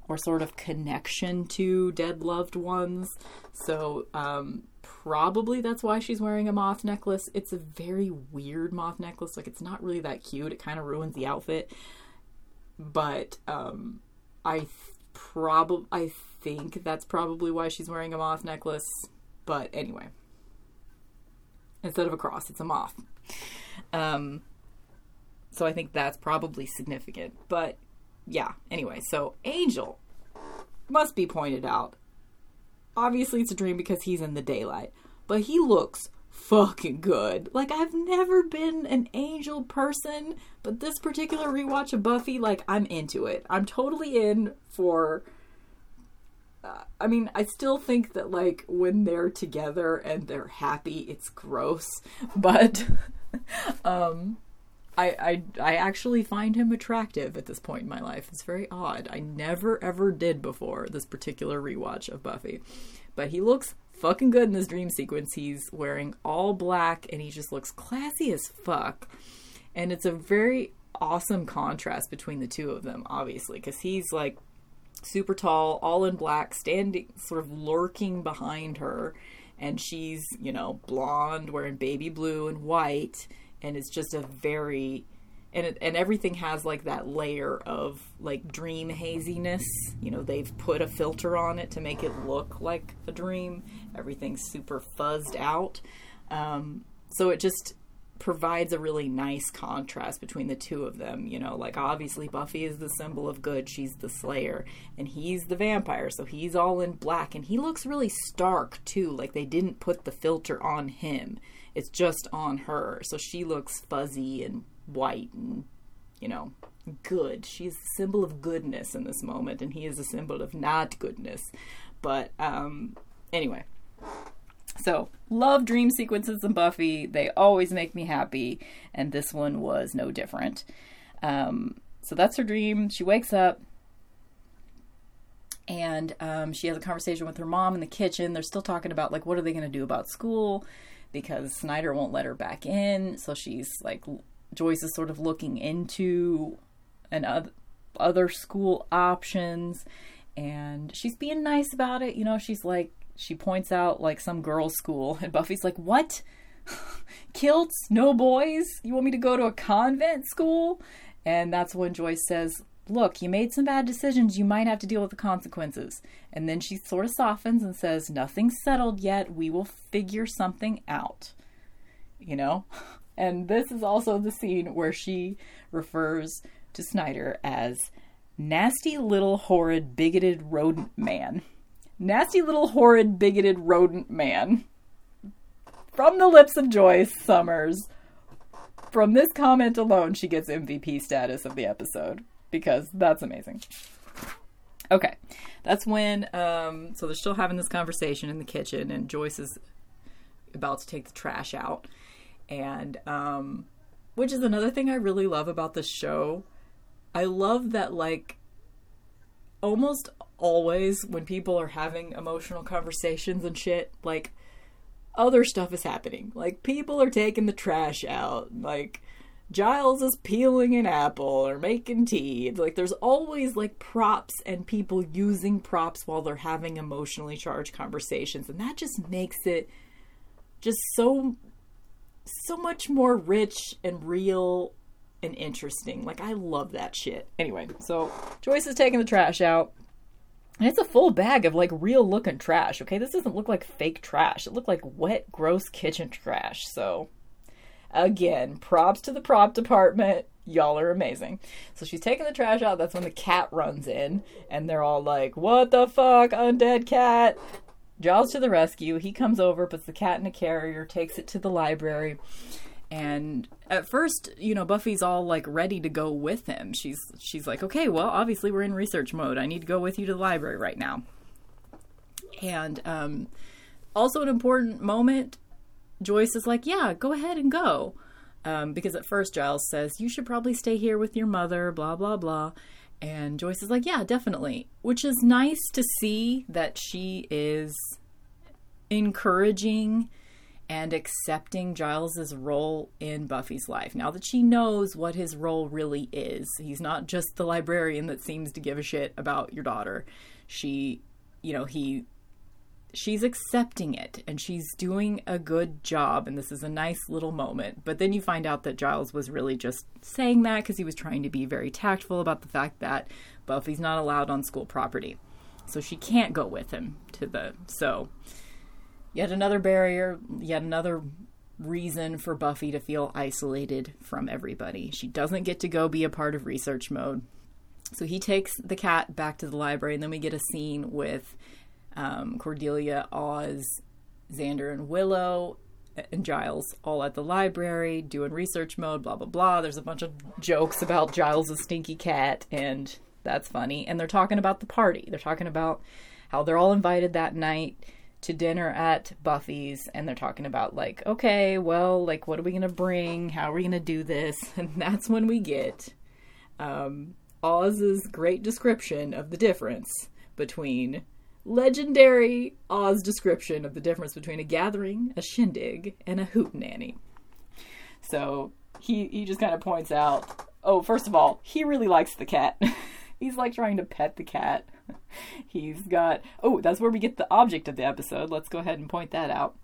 or sort of connection to dead loved ones. So um, probably that's why she's wearing a moth necklace. It's a very weird moth necklace. Like it's not really that cute. It kind of ruins the outfit. But um I th- probably I think that's probably why she's wearing a moth necklace. But anyway. Instead of a cross, it's a moth. Um so I think that's probably significant. But yeah, anyway, so Angel must be pointed out obviously it's a dream because he's in the daylight, but he looks fucking good. Like I've never been an angel person, but this particular rewatch of Buffy, like I'm into it. I'm totally in for I mean, I still think that like when they're together and they're happy, it's gross, [LAUGHS] but um I, I I actually find him attractive at this point in my life. It's very odd. I never ever did before this particular rewatch of Buffy. But he looks fucking good in this dream sequence. He's wearing all black and he just looks classy as fuck. And it's a very awesome contrast between the two of them, obviously, because he's like super tall, all in black, standing, sort of lurking behind her. And she's, you know, blonde, wearing baby blue and white. And it's just a very and it, and everything has like that layer of like dream haziness. You know, they've put a filter on it to make it look like a dream. Everything's super fuzzed out, um, so it just provides a really nice contrast between the two of them. You know, like obviously Buffy is the symbol of good, she's the slayer, and he's the vampire, so he's all in black, and he looks really stark too. Like they didn't put the filter on him. It's just on her. So she looks fuzzy and white and, you know, good. She's the symbol of goodness in this moment, and he is a symbol of not goodness. But um, anyway, so love dream sequences in Buffy. They always make me happy, and this one was no different. Um, so that's her dream. She wakes up. And um, she has a conversation with her mom in the kitchen. They're still talking about like what are they going to do about school because Snyder won't let her back in. So she's like Joyce is sort of looking into an other, other school options and she's being nice about it. You know, she's like she points out like some girls' school and Buffy's like, "What? [LAUGHS] Kilts? No boys? You want me to go to a convent school?" And that's when Joyce says, "Look, you made some bad decisions. You might have to deal with the consequences." And then she sort of softens and says, "Nothing's settled yet. We will figure something out." You know? [LAUGHS] And this is also the scene where she refers to Snyder as nasty little horrid bigoted rodent man. Nasty little horrid bigoted rodent man. From the lips of Joyce Summers. From this comment alone, she gets MVP status of the episode because that's amazing. Okay, that's when. Um, so they're still having this conversation in the kitchen, and Joyce is about to take the trash out and um, which is another thing I really love about this show. I love that like almost always when people are having emotional conversations and shit, like other stuff is happening. Like people are taking the trash out, like Giles is peeling an apple or making tea. Like there's always like props and people using props while they're having emotionally charged conversations and that just makes it just so so much more rich and real and interesting. Like I love that shit. Anyway, so Joyce is taking the trash out. And it's a full bag of like real looking trash, okay? This doesn't look like fake trash. It looked like wet, gross kitchen trash. So, again, props to the prop department. Y'all are amazing. So she's taking the trash out. That's when the cat runs in, and they're all like, What the fuck, undead cat? Giles to the rescue. He comes over, puts the cat in a carrier, takes it to the library. And at first, you know, Buffy's all like ready to go with him. She's she's like, "Okay, well, obviously we're in research mode. I need to go with you to the library right now." And um also an important moment, Joyce is like, "Yeah, go ahead and go." Um, because at first Giles says, You should probably stay here with your mother, blah, blah, blah. And Joyce is like, yeah, definitely. Which is nice to see that she is encouraging and accepting Giles's role in Buffy's life. Now that she knows what his role really is, he's not just the librarian that seems to give a shit about your daughter. She, you know, he she's accepting it and she's doing a good job and this is a nice little moment but then you find out that giles was really just saying that because he was trying to be very tactful about the fact that buffy's not allowed on school property so she can't go with him to the so yet another barrier yet another reason for buffy to feel isolated from everybody she doesn't get to go be a part of research mode so he takes the cat back to the library and then we get a scene with Um, Cordelia, Oz, Xander, and Willow, and Giles all at the library doing research mode, blah, blah, blah. There's a bunch of jokes about Giles' stinky cat, and that's funny. And they're talking about the party. They're talking about how they're all invited that night to dinner at Buffy's and they're talking about like, okay, well, like what are we going to bring? How are we going to do this? [LAUGHS] And that's when we get um Oz's great description of the difference between legendary Oz description of the difference between a gathering, a shindig, and a hootenanny. So he he just kind of points out, oh, first of all, he really likes the cat. [LAUGHS] He's like trying to pet the cat. [LAUGHS] He's got oh, that's where we get the object of the episode. Let's go ahead and point that out.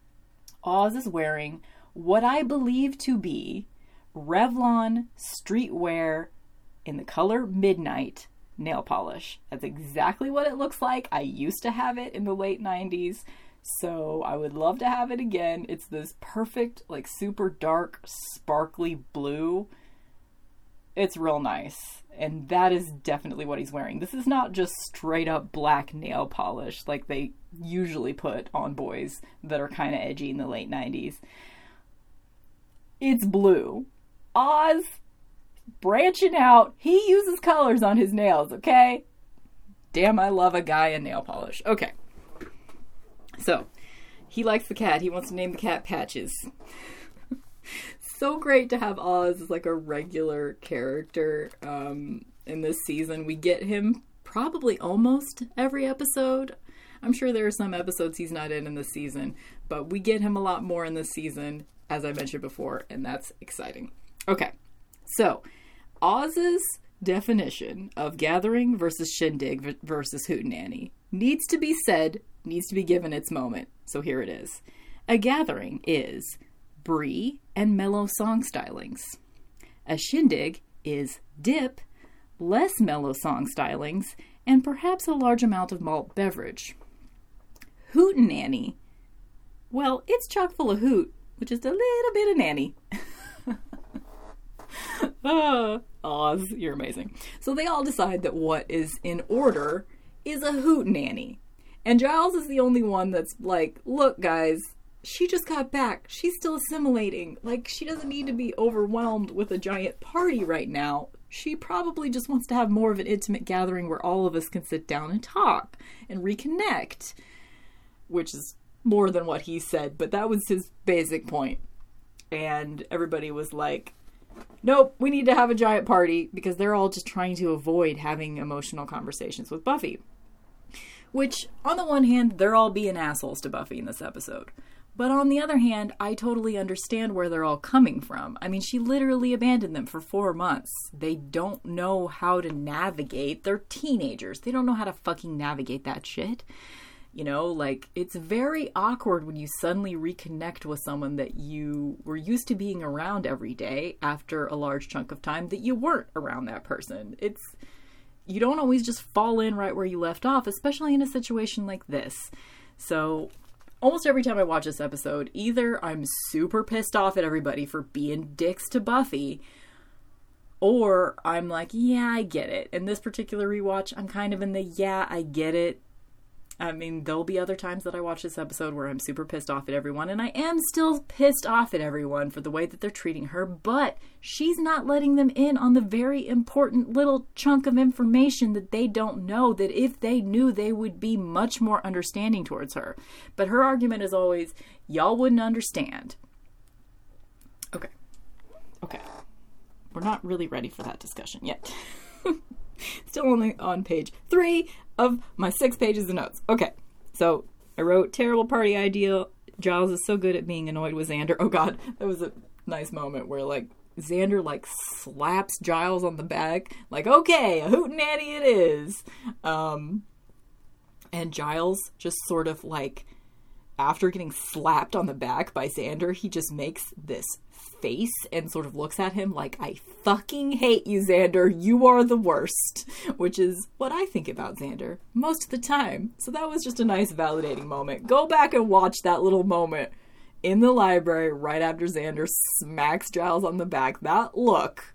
Oz is wearing what I believe to be Revlon streetwear in the color midnight nail polish. That's exactly what it looks like. I used to have it in the late 90s, so I would love to have it again. It's this perfect, like super dark, sparkly blue. It's real nice. And that is definitely what he's wearing. This is not just straight up black nail polish like they usually put on boys that are kind of edgy in the late 90s. It's blue. Oz branching out. He uses colors on his nails, okay? Damn, I love a guy in nail polish. Okay. So, he likes the cat. He wants to name the cat Patches. [LAUGHS] so great to have Oz as like a regular character um, in this season. We get him probably almost every episode. I'm sure there are some episodes he's not in in this season, but we get him a lot more in this season, as I mentioned before, and that's exciting. Okay, so Oz's definition of gathering versus shindig versus hootenanny needs to be said, needs to be given its moment. So here it is. A gathering is brie and mellow song stylings. A shindig is dip, less mellow song stylings, and perhaps a large amount of malt beverage. Hootenanny, well, it's chock full of hoot, which is a little bit of nanny. [LAUGHS] oh, Oz, you're amazing. So they all decide that what is in order is a hootenanny. And Giles is the only one that's like, look, guys, she just got back. She's still assimilating. Like, she doesn't need to be overwhelmed with a giant party right now. She probably just wants to have more of an intimate gathering where all of us can sit down and talk and reconnect, which is more than what he said, but that was his basic point. And everybody was like, nope, we need to have a giant party because they're all just trying to avoid having emotional conversations with Buffy. Which, on the one hand, they're all being assholes to Buffy in this episode. But on the other hand, I totally understand where they're all coming from. I mean, she literally abandoned them for four months. They don't know how to navigate. They're teenagers. They don't know how to fucking navigate that shit. You know, like it's very awkward when you suddenly reconnect with someone that you were used to being around every day after a large chunk of time that you weren't around that person. It's you don't always just fall in right where you left off, especially in a situation like this. So, almost every time I watch this episode, either I'm super pissed off at everybody for being dicks to Buffy, or I'm like, yeah, I get it. In this particular rewatch, I'm kind of in the yeah, I get it I mean, there'll be other times that I watch this episode where I'm super pissed off at everyone, and I am still pissed off at everyone for the way that they're treating her, but she's not letting them in on the very important little chunk of information that they don't know, that if they knew, they would be much more understanding towards her. But her argument is always, y'all wouldn't understand. Okay. Okay. We're not really ready for that discussion yet. [LAUGHS] Still only on page three of my six pages of notes. Okay, so I wrote terrible party idea. Giles is so good at being annoyed with Xander. Oh God, that was a nice moment where like Xander like slaps Giles on the back, like okay, a hootenanny it is. Um, and Giles just sort of like after getting slapped on the back by Xander, he just makes this face and sort of looks at him like, I fucking hate you, Xander. You are the worst. Which is what I think about Xander most of the time. So that was just a nice validating moment. Go back and watch that little moment in the library right after Xander smacks Giles on the back. That look.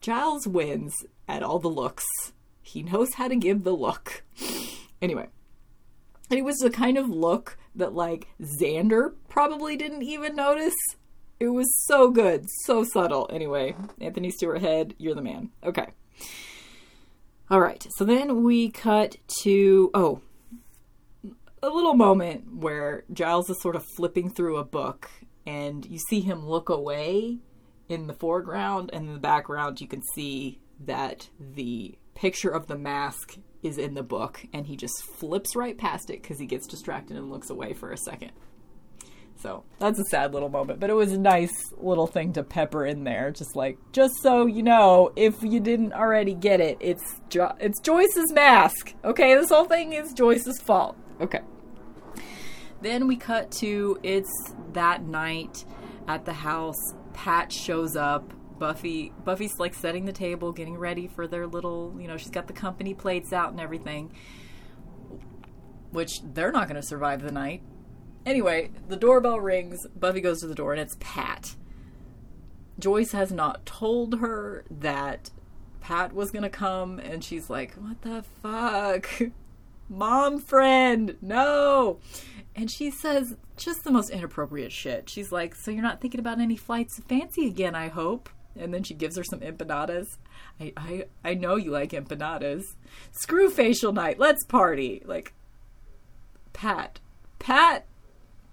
Giles wins at all the looks. He knows how to give the look. Anyway, And it was the kind of look that like Xander probably didn't even notice. It was so good, so subtle. Anyway, Anthony Stewart Head, you're the man. Okay. All right. So then we cut to oh, a little moment where Giles is sort of flipping through a book and you see him look away in the foreground and in the background you can see that the picture of the mask is in the book and he just flips right past it because he gets distracted and looks away for a second. So that's a sad little moment, but it was a nice little thing to pepper in there, just like just so you know, if you didn't already get it, it's jo- it's Joyce's mask. Okay, this whole thing is Joyce's fault. Okay. Then we cut to it's that night at the house. Pat shows up. Buffy Buffy's like setting the table, getting ready for their little, you know, she's got the company plates out and everything. Which they're not going to survive the night. Anyway, the doorbell rings. Buffy goes to the door and it's Pat. Joyce has not told her that Pat was going to come and she's like, "What the fuck?" [LAUGHS] Mom friend, no. And she says just the most inappropriate shit. She's like, So you're not thinking about any flights to fancy again, I hope? And then she gives her some empanadas. I, I, I know you like empanadas. Screw facial night. Let's party. Like, Pat. Pat.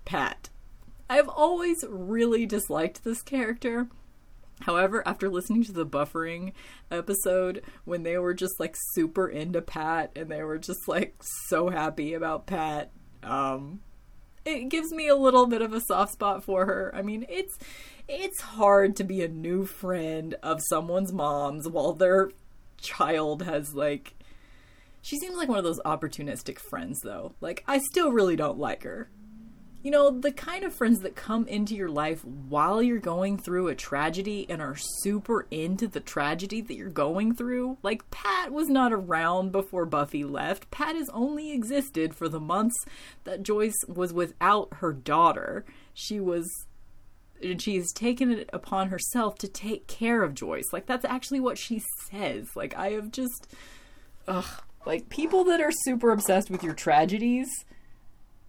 Pat. I've always really disliked this character. However, after listening to the buffering episode, when they were just like super into Pat and they were just like so happy about Pat, um, it gives me a little bit of a soft spot for her. I mean, it's it's hard to be a new friend of someone's mom's while their child has like she seems like one of those opportunistic friends though. Like I still really don't like her you know, the kind of friends that come into your life while you're going through a tragedy and are super into the tragedy that you're going through. Like, Pat was not around before Buffy left. Pat has only existed for the months that Joyce was without her daughter. She was. And she's taken it upon herself to take care of Joyce. Like, that's actually what she says. Like, I have just. Ugh. Like, people that are super obsessed with your tragedies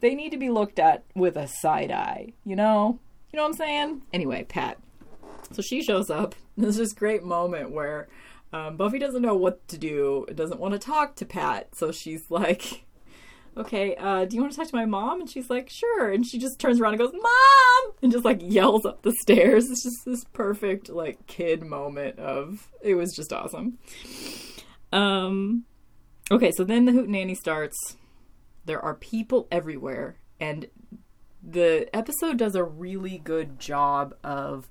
they need to be looked at with a side eye, you know? You know what I'm saying? Anyway, Pat. So she shows up. [LAUGHS] There's this great moment where um, Buffy doesn't know what to do, doesn't want to talk to Pat. So she's [LAUGHS] like, okay, uh, do you want to talk to my mom? And she's like, sure. And she just turns around and goes, mom! And just like yells up the [LAUGHS] stairs. It's just this perfect, like, kid moment of, it was just awesome. Um, okay, so then the hoot Hootenanny starts there are people everywhere, and the episode does a really good job of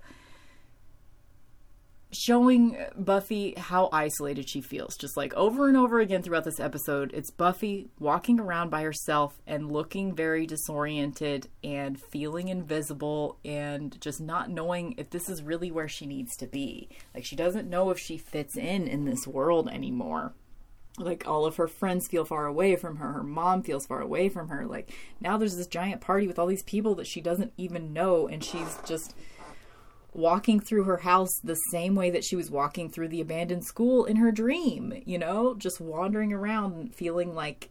showing Buffy how isolated she feels. Just like over and over again throughout this episode, it's Buffy walking around by herself and looking very disoriented and feeling invisible and just not knowing if this is really where she needs to be. Like she doesn't know if she fits in in this world anymore like all of her friends feel far away from her her mom feels far away from her like now there's this giant party with all these people that she doesn't even know and she's just walking through her house the same way that she was walking through the abandoned school in her dream you know? Just wandering around feeling like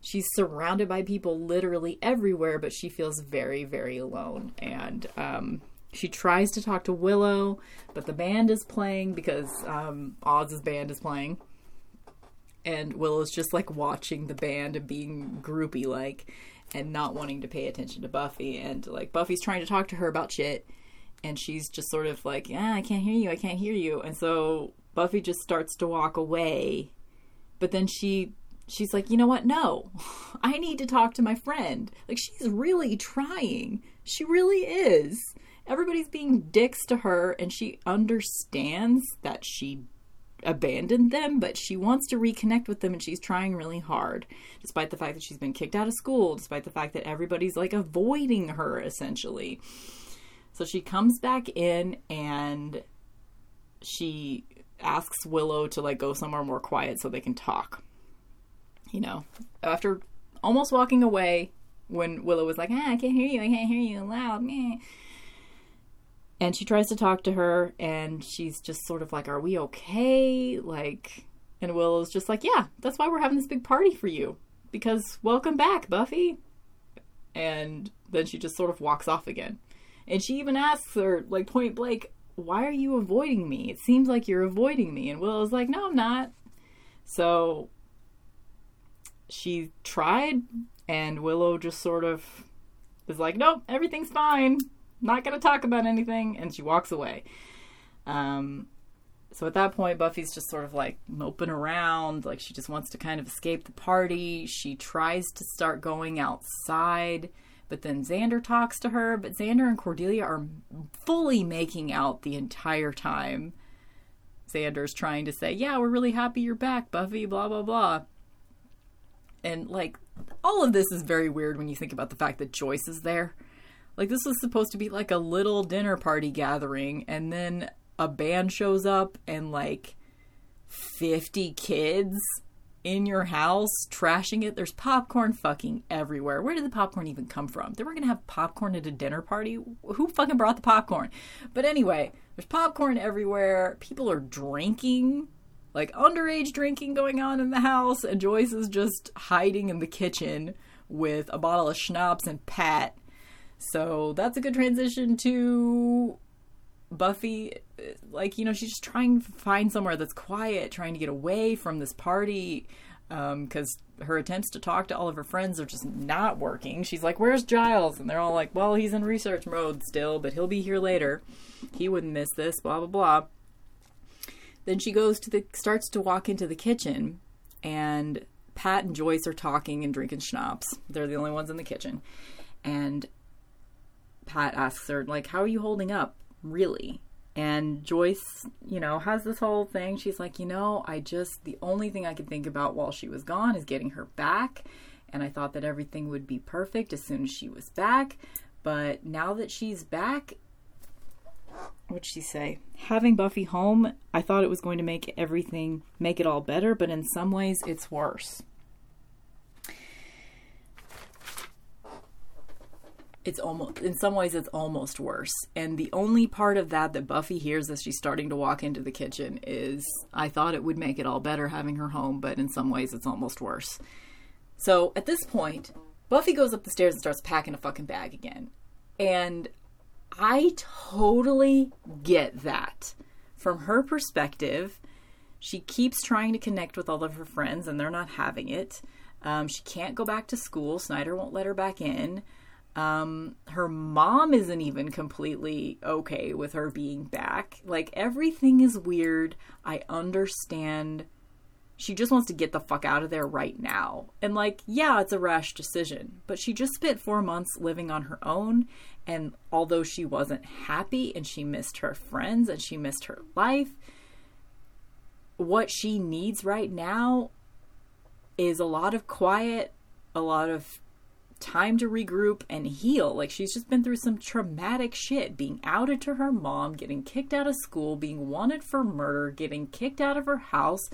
she's surrounded by people literally everywhere but she feels very very alone. And um she tries to talk to Willow, but the band is playing because um, Oz's band is playing and Willow's just like watching the band and being groupie like and not wanting to pay attention to Buffy and like Buffy's trying to talk to her about shit and she's just sort of like, "Yeah, I can't hear you. I can't hear you." And so Buffy just starts to walk away. But then she she's like, "You know what? No. [LAUGHS] I need to talk to my friend." Like she's really trying. She really is. Everybody's being dicks to her and she understands that she abandoned them, but she wants to reconnect with them and she's trying really hard, despite the fact that she's been kicked out of school, despite the fact that everybody's like avoiding her essentially. So she comes back in and she asks Willow to like go somewhere more quiet so they can talk. You know, after almost walking away when Willow was like, ah, I can't hear you, I can't hear you loud, meh and she tries to talk to her and she's just sort of like are we okay like and willow's just like yeah that's why we're having this big party for you because welcome back, Buffy. And then she just sort of walks off again. And she even asks her, like point blank, why are you avoiding me? It seems like you're avoiding me. And Willow's like, no, I'm not. So she tried, and Willow just sort of is like, nope, everything's fine. Not going to talk about anything. And she walks away. Um, so at that point, Buffy's just sort of like moping around, like she just wants to kind of escape the party. She tries to start going outside, but then Xander talks to her. But Xander and Cordelia are fully making out the entire time. Xander's trying to say, Yeah, we're really happy you're back, Buffy, blah, blah, blah. And like, all of this is very weird when you think about the fact that Joyce is there. Like, this was supposed to be like a little dinner party gathering, and then a band shows up and like 50 kids in your house trashing it. There's popcorn fucking everywhere. Where did the popcorn even come from? They were going to have popcorn at a dinner party? Who fucking brought the popcorn? But anyway, there's popcorn everywhere. People are drinking, like underage drinking going on in the house, and Joyce is just hiding in the kitchen with a bottle of schnapps and Pat. So that's a good transition to Buffy, like, you know, she's just trying to find somewhere that's quiet, trying to get away from this party because um, her attempts to talk to all of her friends are just not working. She's like, Where's Giles? And they're all like, Well, he's in research mode still, but he'll be here later. He wouldn't miss this, blah, blah, blah. Then she goes to the, starts to walk into the kitchen, and Pat and Joyce are talking and drinking schnapps. They're the only ones in the kitchen. And Pat asks her, like, How are you holding up? really. And Joyce, you know, has this whole thing. She's like, you know, I just, the only thing I could think about while she was gone is getting her back. And I thought that everything would be perfect as soon as she was back. But now that she's back, what'd she say? Having Buffy home, I thought it was going to make everything, make it all better, but in some ways it's worse. It's almost in some ways it's almost worse. And the only part of that that buffy hears as she's starting to walk into the kitchen is i thought it would make it all better having her home but in some ways it's almost worse. So at this point buffy goes up the stairs and starts packing a fucking bag again. And i totally get that. From her perspective she keeps trying to connect with all of her friends and they're not having it. Um, she can't go back to school. Snyder won't let her back in um, her mom isn't even completely okay with her being back. Like, everything is weird. I understand. She just wants to get the fuck out of there right now. And, like, yeah, it's a rash decision, but she just spent four months living on her own. And although she wasn't happy and she missed her friends and she missed her life, what she needs right now is a lot of quiet, a lot of time to regroup and heal. Like she's just been through some traumatic shit, being outed to her mom, getting kicked out of school, being wanted for murder, getting kicked out of her house,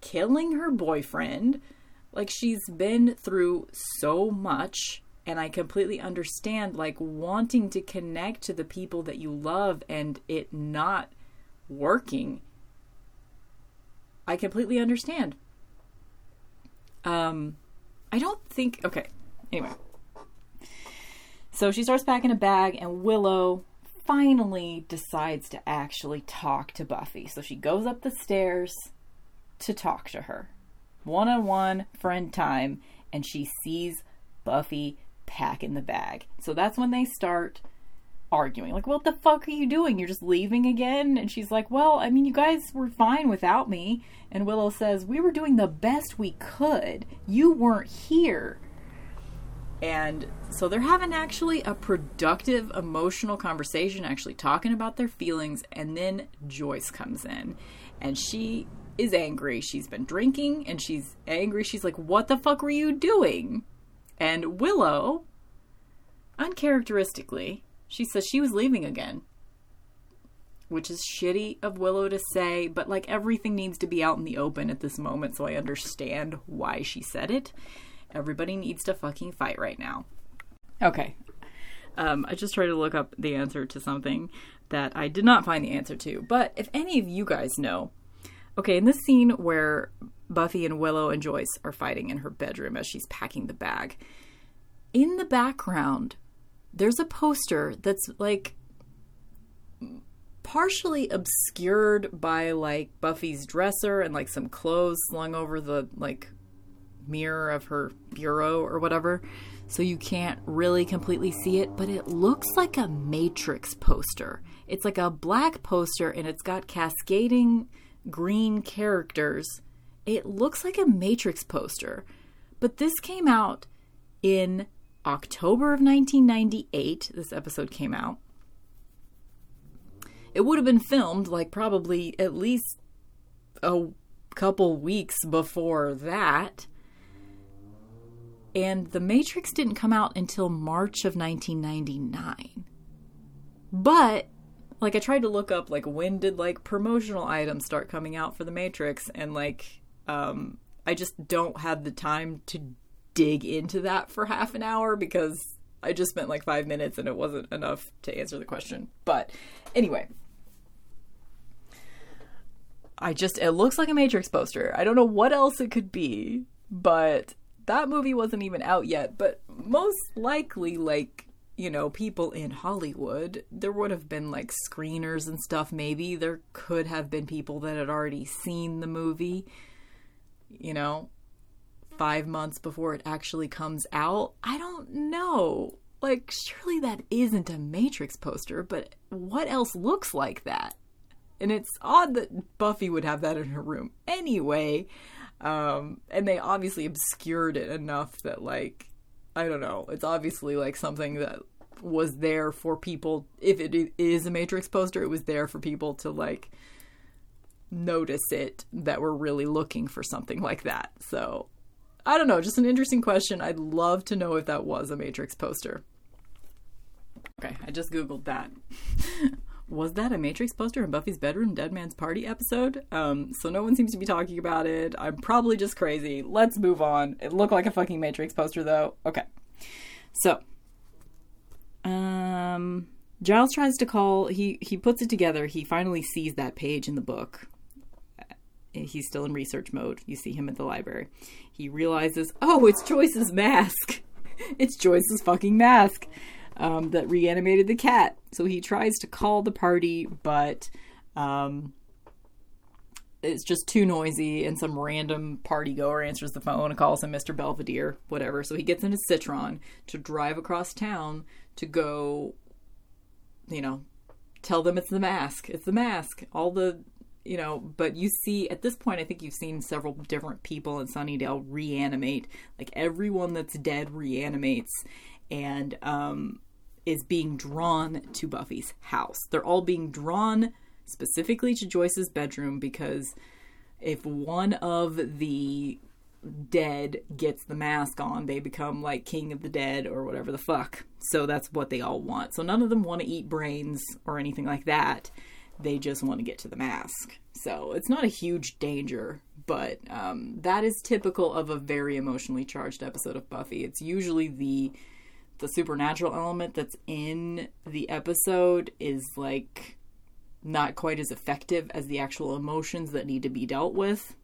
killing her boyfriend. Like she's been through so much and I completely understand like wanting to connect to the people that you love and it not working. I completely understand. Um I don't think okay, Anyway. So she starts packing a bag, and Willow finally decides to actually talk to Buffy. So she goes up the stairs to talk to her. One on one, friend time, and she sees Buffy packing the bag. So that's when they start arguing. Like, what the fuck are you doing? You're just leaving again? And she's like, well, I mean, you guys were fine without me. And Willow says, we were doing the best we could. You weren't here. And so they're having actually a productive emotional conversation, actually talking about their feelings. And then Joyce comes in and she is angry. She's been drinking and she's angry. She's like, What the fuck were you doing? And Willow, uncharacteristically, she says she was leaving again. Which is shitty of Willow to say, but like everything needs to be out in the open at this moment, so I understand why she said it. Everybody needs to fucking fight right now. Okay. Um, I just tried to look up the answer to something that I did not find the answer to. But if any of you guys know, okay, in this scene where Buffy and Willow and Joyce are fighting in her bedroom as she's packing the bag. In the background, there's a poster that's like partially obscured by like Buffy's dresser and like some clothes slung over the like mirror of her bureau or whatever. So you can't really completely see it, but it looks like a Matrix poster. It's like a black poster and it's got cascading green characters. It looks like a Matrix poster. But this came out in October of 1998. This episode came out. It would have been filmed like probably at least a couple weeks before that. And The Matrix didn't come out until March of 1999. But like I tried to look up like when did like promotional items start coming out for The Matrix and like um I just don't have the time to dig into that for half an hour because I just spent like 5 minutes and it wasn't enough to answer the question. But anyway, I just it looks like a Matrix poster. I don't know what else it could be, but that movie wasn't even out yet, but most likely like you know, people in Hollywood, there would have been like screeners and stuff, maybe. There could have been people that had already seen the movie, you know, five months before it actually comes out. I don't know. Like, surely that isn't a Matrix poster, but what else looks like that? And it's odd that Buffy would have that in her room anyway. Um, and they obviously obscured it enough that, like, I don't know. It's obviously like something that was there for people. If it is a Matrix poster, it was there for people to like notice it that were really looking for something like that. So I don't know. Just an interesting question. I'd love to know if that was a Matrix poster. Okay, I just Googled that. [LAUGHS] was that a Matrix poster in Buffy's bedroom Dead Man's Party episode? Um, so no one seems to be talking about it. I'm probably just crazy. Let's move on. It looked like a fucking Matrix poster though. Okay. So, um, Giles tries to call. He he puts it together. He finally sees that page in the book. He's still in research mode. You see him at the library. He realizes, oh, it's Joyce's mask. [LAUGHS] it's Joyce's fucking mask um, that reanimated the cat. So he tries to call the party, but um, it's just too noisy, and some random party goer answers the phone and calls him Mr. Belvedere, whatever. So he gets in a Citroën to drive across town to go, you know, tell them it's the mask. It's the mask. All the, you know, but you see, at this point, I think you've seen several different people in Sunnydale reanimate. Like everyone that's dead reanimates. And, um, is being drawn to Buffy's house. They're all being drawn specifically to Joyce's bedroom because if one of the dead gets the mask on, they become like king of the dead or whatever the fuck. So that's what they all want. So none of them want to eat brains or anything like that. They just want to get to the mask. So it's not a huge danger, but um, that is typical of a very emotionally charged episode of Buffy. It's usually the the supernatural element that's in the episode is like not quite as effective as the actual emotions that need to be dealt with.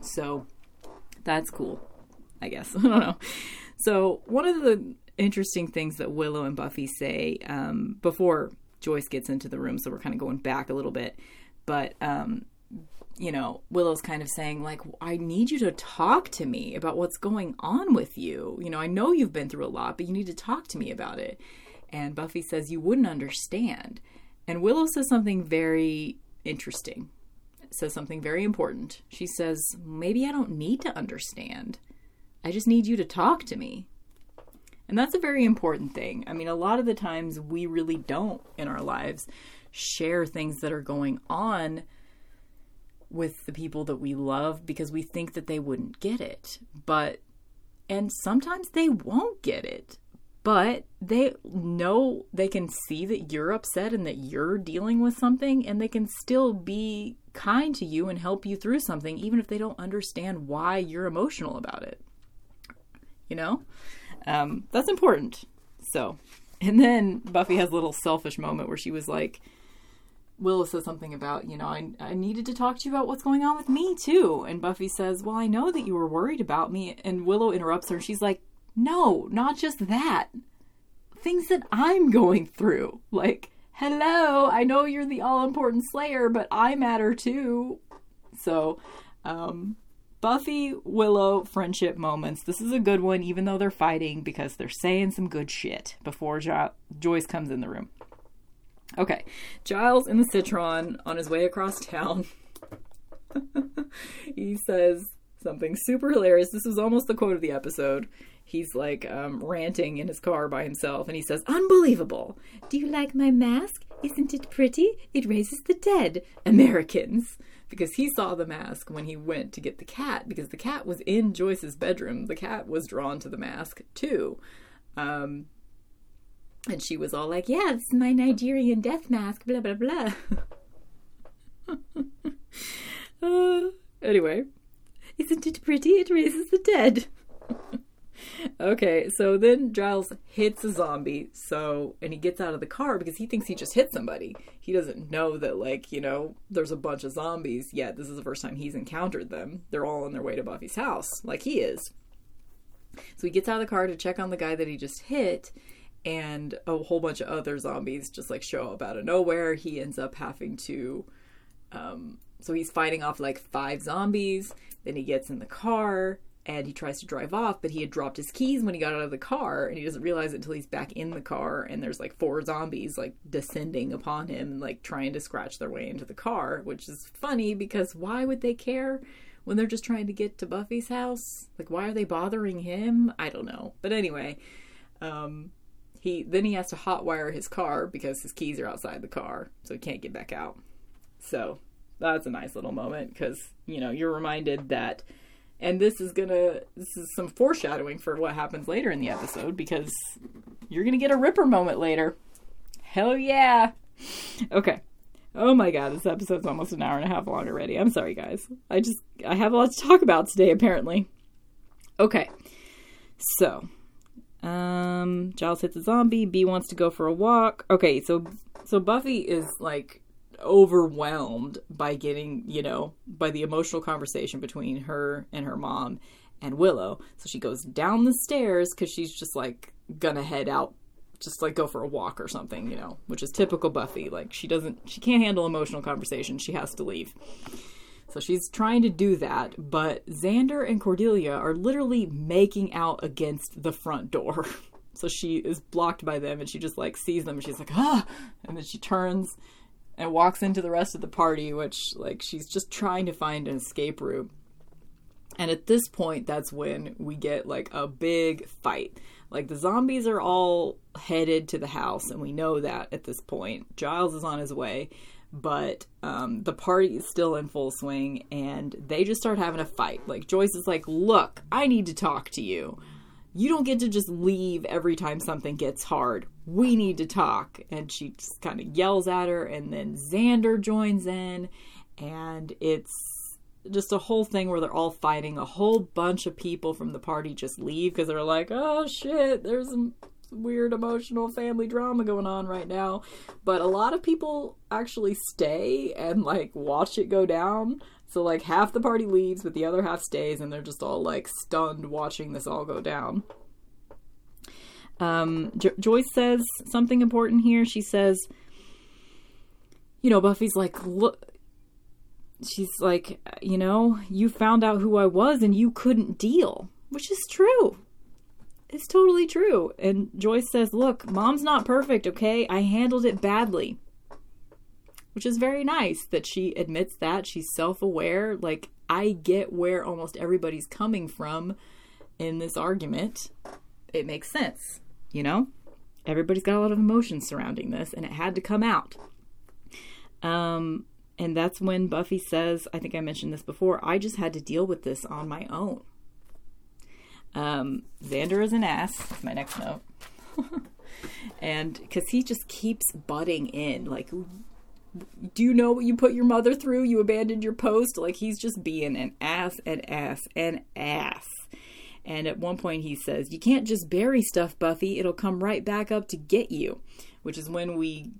So that's cool, I guess. [LAUGHS] I don't know. So, one of the interesting things that Willow and Buffy say um, before Joyce gets into the room, so we're kind of going back a little bit, but um, you know, Willow's kind of saying, like, I need you to talk to me about what's going on with you. You know, I know you've been through a lot, but you need to talk to me about it. And Buffy says, You wouldn't understand. And Willow says something very interesting, says something very important. She says, Maybe I don't need to understand. I just need you to talk to me. And that's a very important thing. I mean, a lot of the times we really don't in our lives share things that are going on with the people that we love because we think that they wouldn't get it. But, and sometimes they won't get it. But they know they can see that you're upset and that you're dealing with something and they can still be kind to you and help you through something even if they don't understand why you're emotional about it. You know? Um, that's important. So and then buffy has a little selfish moment where she was like Willow says something about, you know, I, I needed to talk to you about what's going on with me too. And Buffy says, Well, I know that you were worried about me. And Willow interrupts her and she's like, No, not just that. Things that I'm going through. Like, hello, I know you're the all important Slayer, but I matter too. So, um, Buffy Willow friendship moments. This is a good one, even though they're fighting because they're saying some good shit before jo- Joyce comes in the room. Okay, Giles in the Citroën on his way across town. [LAUGHS] he says something super hilarious. This was almost the quote of the episode. He's like um, ranting in his car by himself, and he says, Unbelievable! Do you like my mask? Isn't it pretty? It raises the dead. Americans! Because he saw the mask when he went to get the cat, because the cat was in Joyce's bedroom. The cat was drawn to the mask, too. Um, and she was all like, Yeah, is my Nigerian death mask, blah, blah, blah. uh, [LAUGHS] anyway, isn't it pretty? It raises the dead. [LAUGHS] okay, so then Giles hits a zombie, so and he gets out of the car because he thinks he just hit somebody. He doesn't know that like, you know, there's a bunch of zombies yet. This is the first time he's encountered them. They're all on their way to Buffy's house, like he is. So he gets out of the car to check on the guy that he just hit, and a whole bunch of other zombies just like show up out of nowhere. He ends up having to um so he's fighting off like five zombies, then he gets in the car and he tries to drive off, but he had dropped his keys when he got out of the car and he doesn't realize it until he's back in the car and there's like four zombies like descending upon him like trying to scratch their way into the car, which is funny because why would they care when they're just trying to get to Buffy's house? Like why are they bothering him? I don't know. But anyway, um he then he has to hotwire his car because his keys are outside the car, so he can't get back out. So that's a nice little moment because you know you're reminded that, and this is gonna this is some foreshadowing for what happens later in the episode because you're gonna get a Ripper moment later. Hell yeah! Okay. Oh my god, this episode's almost an hour and a half long already. I'm sorry, guys. I just I have a lot to talk about today, apparently. Okay, so um, Giles hits a zombie. B wants to go for a walk. Okay, so so Buffy is like overwhelmed by getting, you know, by the emotional conversation between her and her mom and Willow. So she goes down the stairs because she's just like gonna head out, just like go for a walk or something, you know, which is typical Buffy. Like she doesn't, she can't handle emotional conversation. She has to leave. So she's trying to do that, but Xander and Cordelia are literally making out against the front door. [LAUGHS] So she is blocked by them and she just like sees them and she's like, ah, and then she turns and walks into the rest of the party, which like she's just trying to find an escape route. And at this point, that's when we get like a big fight. Like the zombies are all headed to the house, and we know that at this point. Giles is on his way, but um, the party is still in full swing, and they just start having a fight. Like Joyce is like, "Look, I need to talk to you. You don't get to just leave every time something gets hard. We need to talk." And she just kind of yells at her, and then Xander joins in, and it's just a whole thing where they're all fighting. A whole bunch of people from the party just leave because they're like, "Oh shit, there's some." Weird emotional family drama going on right now. But a lot of people actually stay and like watch it go down. So like half the party leaves, but the other half stays, and they're just all like stunned watching this all go down. Um, jo- Joyce says something important here. She says, you know, Buffy's like, look, she's like, you know, you found out who I was and you couldn't deal, which is true. It's totally true. And Joyce says, Look, mom's not perfect, okay? I handled it badly. Which is very nice that she admits that. She's self aware. Like, I get where almost everybody's coming from in this argument. It makes sense, you know? Everybody's got a lot of emotions surrounding this, and it had to come out. Um, and that's when Buffy says, I think I mentioned this before, I just had to deal with this on my own. Um, Xander is an ass. My next note. [LAUGHS] and because he just keeps butting in, like, do you know what you put your mother through? You abandoned your post. Like he's just being an ass, an ass, an ass. And at one point he says, "You can't just bury stuff, Buffy. It'll come right back up to get you," which is when we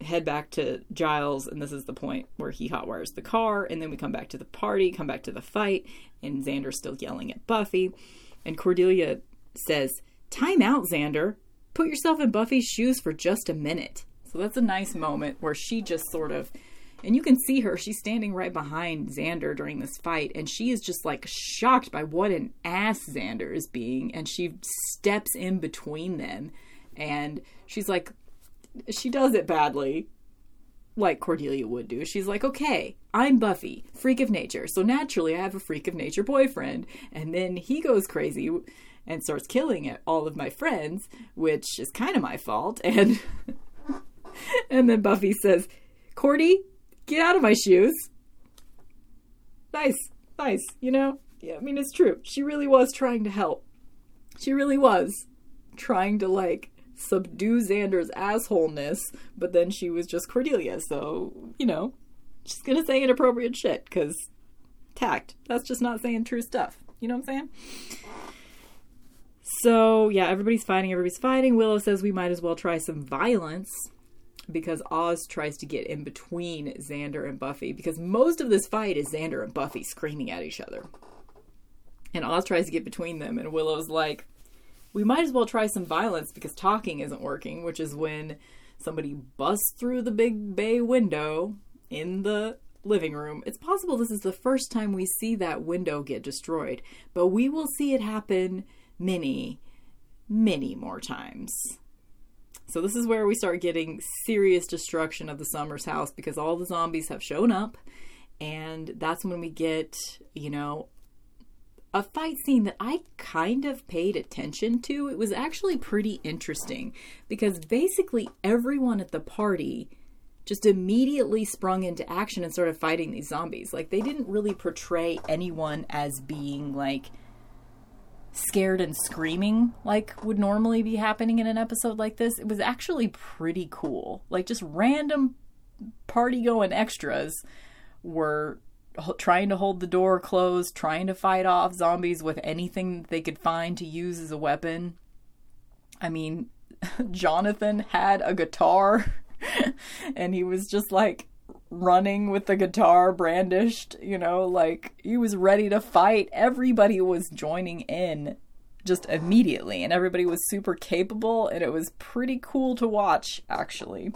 head back to Giles, and this is the point where he hotwires the car, and then we come back to the party, come back to the fight, and Xander's still yelling at Buffy. And Cordelia says, Time out, Xander. Put yourself in Buffy's shoes for just a minute. So that's a nice moment where she just sort of and you can see her, she's standing right behind Xander during this fight, and she is just like shocked by what an ass Xander is being. And she steps in between them, and she's like, she does it badly, like Cordelia would do. She's like, okay, I'm Buffy, freak of nature. So naturally, I have a freak of nature boyfriend. And then he goes crazy and starts killing all of my friends, which is kind of my fault. [LAUGHS] And. and then Buffy says, Cordy, Get out of my shoes. Nice, nice, you know? Yeah, I mean, it's true. She really was trying to help. She really was trying to, like, subdue Xander's assholeness, but then she was just Cordelia, so, you know, she's gonna say inappropriate shit, because tact. That's just not saying true stuff. You know what I'm saying? So, yeah, everybody's fighting, everybody's fighting. Willow says we might as well try some violence because Oz tries to get in between Xander and Buffy because most of this fight is Xander and Buffy screaming at each other. And Oz tries to get between them, and Willow's like, We might as well try some violence because talking isn't working, which is when somebody busts through the big bay window in the living room. It's possible this is the first time we see that window get destroyed, but we will see it happen many, many more times. So this is where we start getting serious destruction of the Summers house because all the zombies have shown up and that's when we get, you know, a fight scene that I kind of paid attention to. It was actually pretty interesting because basically everyone at the party just immediately sprung into action and started fighting these zombies. Like they didn't really portray anyone as being like scared and screaming like would normally be happening in an episode like this. It was actually pretty cool. Like just random party going extras were trying to hold the door closed, trying to fight off zombies with anything they could find to use as a weapon. I mean, [LAUGHS] Jonathan had a guitar [LAUGHS] and he was just like running with the guitar brandished, you know, like he was ready to fight. Everybody was joining in just immediately, and everybody was super capable, and it was pretty cool to watch, actually.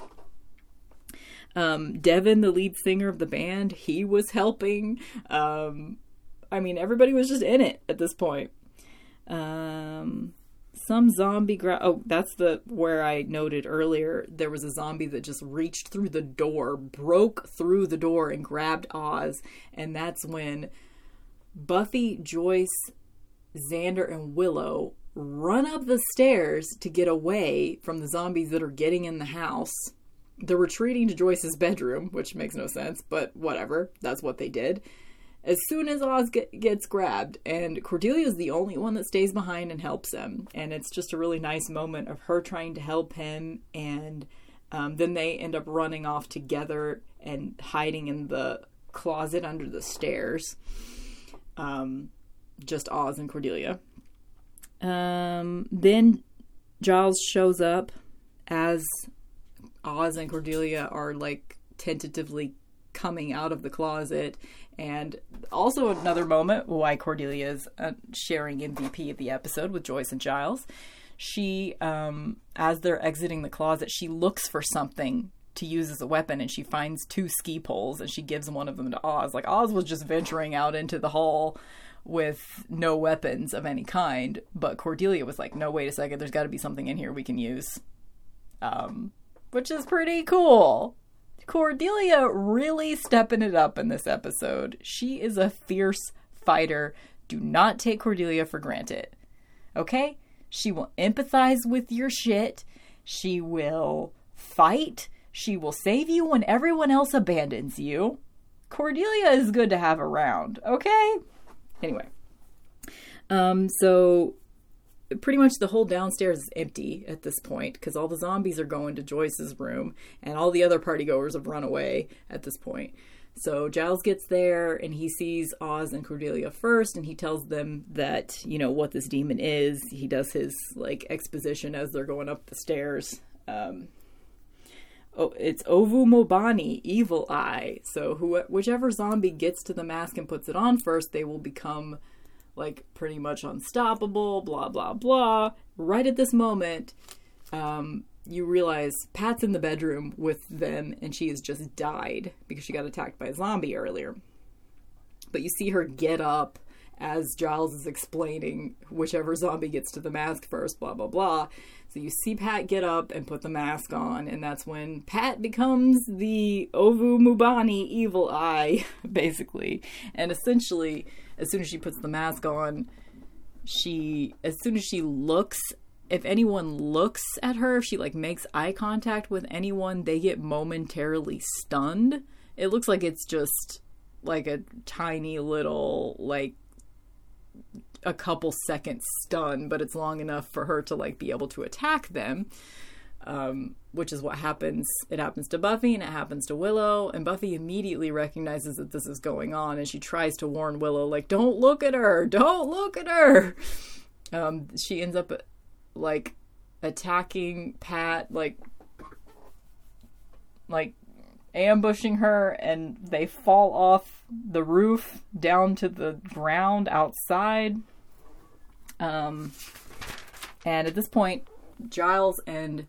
Um, Devin, the lead singer of the band, he was helping. Um, I mean, everybody was just in it at this point. Um, some zombie gra- oh that's the where i noted earlier there was a zombie that just reached through the door broke through the door and grabbed oz and that's when buffy joyce xander and willow run up the stairs to get away from the zombies that are getting in the house they're retreating to joyce's bedroom which makes no sense but whatever that's what they did as soon as Oz get, gets grabbed, and Cordelia is the only one that stays behind and helps him. And it's just a really nice moment of her trying to help him, and um, then they end up running off together and hiding in the closet under the stairs. Um, just Oz and Cordelia. Um, then Giles shows up as Oz and Cordelia are like tentatively coming out of the closet and also another moment why Cordelia is uh, sharing MVP of the episode with Joyce and Giles. She, um, as they're exiting the closet, she looks for something to use as a weapon and she finds two ski poles and she gives one of them to Oz. Like Oz was just venturing out into the hall with no weapons of any kind, but Cordelia was like, "No, wait a second. There's got to be something in here we can use." Um, which is pretty cool. Cordelia really stepping it up in this episode. She is a fierce fighter. Do not take Cordelia for granted. Okay? She will empathize with your shit. She will fight. She will save you when everyone else abandons you. Cordelia is good to have around, okay? Anyway. Um, so pretty much the whole downstairs is empty at this point because all the zombies are going to Joyce's room and all the other partygoers have run away at this point. So Giles gets there and he sees Oz and Cordelia first and he tells them that, you know, what this demon is. He does his like exposition as they're going up the stairs. Um, oh, it's Ovu Mobani, Evil Eye. So who, whichever zombie gets to the mask and puts it on first, they will become like pretty much unstoppable. Blah blah blah. Right at this moment, um, you realize Pat's in the bedroom with them, and she has just died because she got attacked by a zombie earlier. But you see her get up as Giles is explaining whichever zombie gets to the mask first, blah, blah, blah. So you see Pat get up and put the mask on, and that's when Pat becomes the Ovu Mobani evil eye, [LAUGHS] basically. And essentially, as soon as she puts the mask on, she, as soon as she looks, if anyone looks at her, if she like makes eye contact with anyone, they get momentarily stunned. It looks like it's just like a tiny little, like, a couple seconds stun, but it's long enough for her to like be able to attack them. Um, which is what happens. It happens to Buffy and it happens to Willow, and Buffy immediately recognizes that this is going on, and she tries to warn Willow, like, "Don't look at her! Don't look at her!" Um, she ends up like attacking Pat, like, like ambushing her, and they fall off the roof down to the ground outside. Um, and at this point, Giles and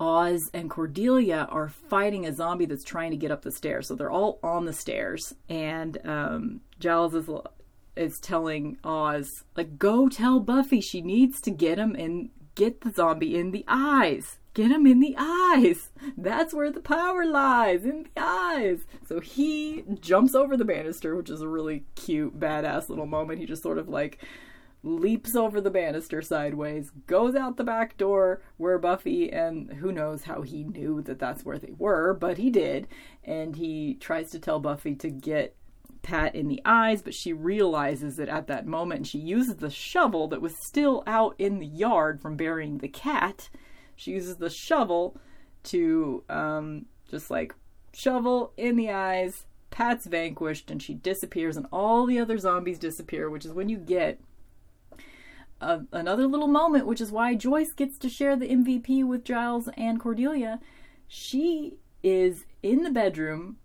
Oz and Cordelia are fighting a zombie that's trying to get up the stairs. So they're all on the stairs, and um, Giles is is telling Oz like, "Go tell Buffy she needs to get him and get the zombie in the eyes." Get him in the eyes. That's where the power lies, in the eyes. So he jumps over the banister, which is a really cute, badass little moment. He just sort of like leaps over the banister sideways, goes out the back door where Buffy and who knows how he knew that that's where they were, but he did. And he tries to tell Buffy to get Pat in the eyes, but she realizes it at that moment and she uses the shovel that was still out in the yard from burying the cat. She uses the shovel to um, just like shovel in the eyes. Pat's vanquished and she disappears, and all the other zombies disappear, which is when you get a, another little moment, which is why Joyce gets to share the MVP with Giles and Cordelia. She is in the bedroom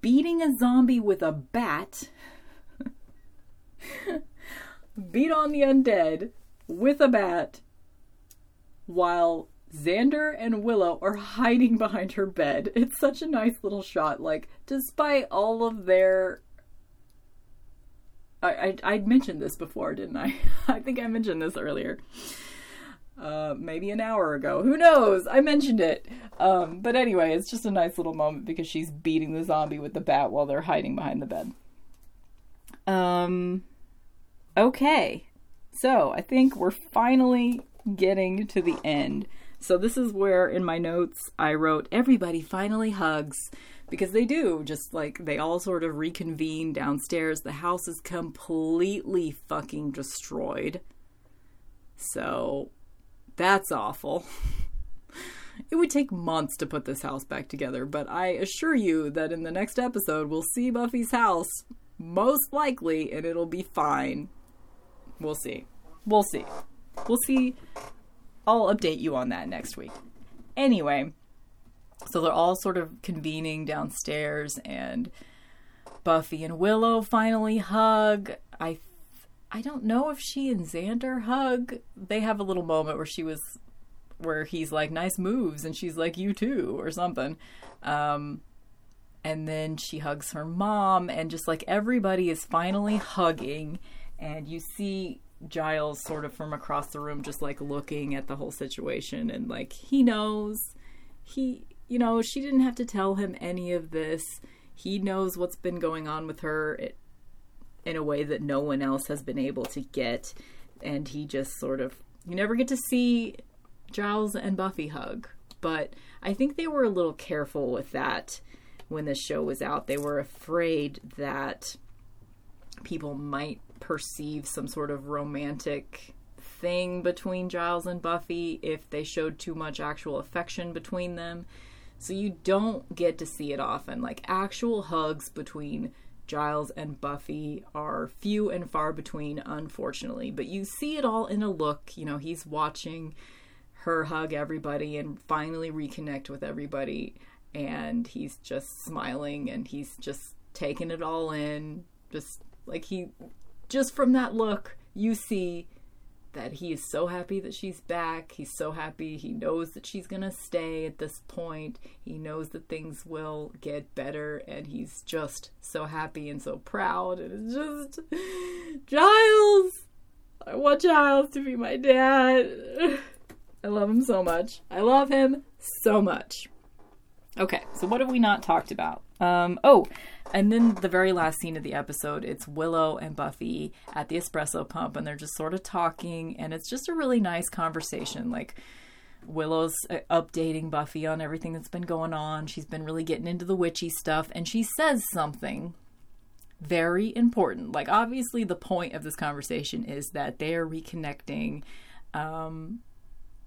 beating a zombie with a bat, [LAUGHS] beat on the undead with a bat, while Xander and Willow are hiding behind her bed. It's such a nice little shot. Like, despite all of their I, I, I mentioned this before, didn't I? [LAUGHS] I think I mentioned this earlier. Uh, maybe an hour ago. Who knows? I mentioned it. Um, but anyway, it's just a nice little moment because she's beating the zombie with the bat while they're hiding behind the bed. Um, okay. So I think we're finally getting to the end. So this is where in my notes I wrote, everybody finally hugs because they do just like they all sort of reconvene downstairs. The house is completely fucking destroyed. So that's awful. [LAUGHS] It would take months to put this house back together but i assure you that in the next episode we'll see buffy's house most likely and it'll be fine. We'll see. We'll see. We'll see. I'll update you on that next week. Anyway so they're all sort of convening downstairs, and Buffy and Willow finally hug. I I don't know if she and Xander hug. They have a little moment where she was where he's like nice moves and she's like you too or something. Um and then she hugs her mom and just like everybody is finally hugging and you see Giles sort of from across the room just like looking at the whole situation and like he knows he you know, she didn't have to tell him any of this. He knows what's been going on with her in a way that no one else has been able to get. And he just sort of, you never get to see Giles and Buffy hug. But I think they were a little careful with that when the show was out. They were afraid that people might perceive some sort of romantic thing between Giles and Buffy if they showed too much actual affection between them. So you don't get to see it often. Like actual hugs between Giles and Buffy are few and far between, unfortunately. But you see it all in a look. You know, he's watching her hug everybody and finally reconnect with everybody. And he's just smiling and he's just taking it all in. Just like he, just from that look, you see that he is so happy that she's back. He's so happy. He knows that she's going to stay at this point. He knows that things will get better and he's just so happy and so proud and it's just Giles. I want Giles to be my dad. I love him so much. I love him so much. Okay, so what have we not talked about? Um, oh, and then the very last scene of the episode, it's Willow and Buffy at the espresso pump, and they're just sort of talking, and it's just a really nice conversation. Like, Willow's uh, updating Buffy on everything that's been going on. She's been really getting into the witchy stuff, and she says something very important. Like, obviously, the point of this conversation is that they are reconnecting, um,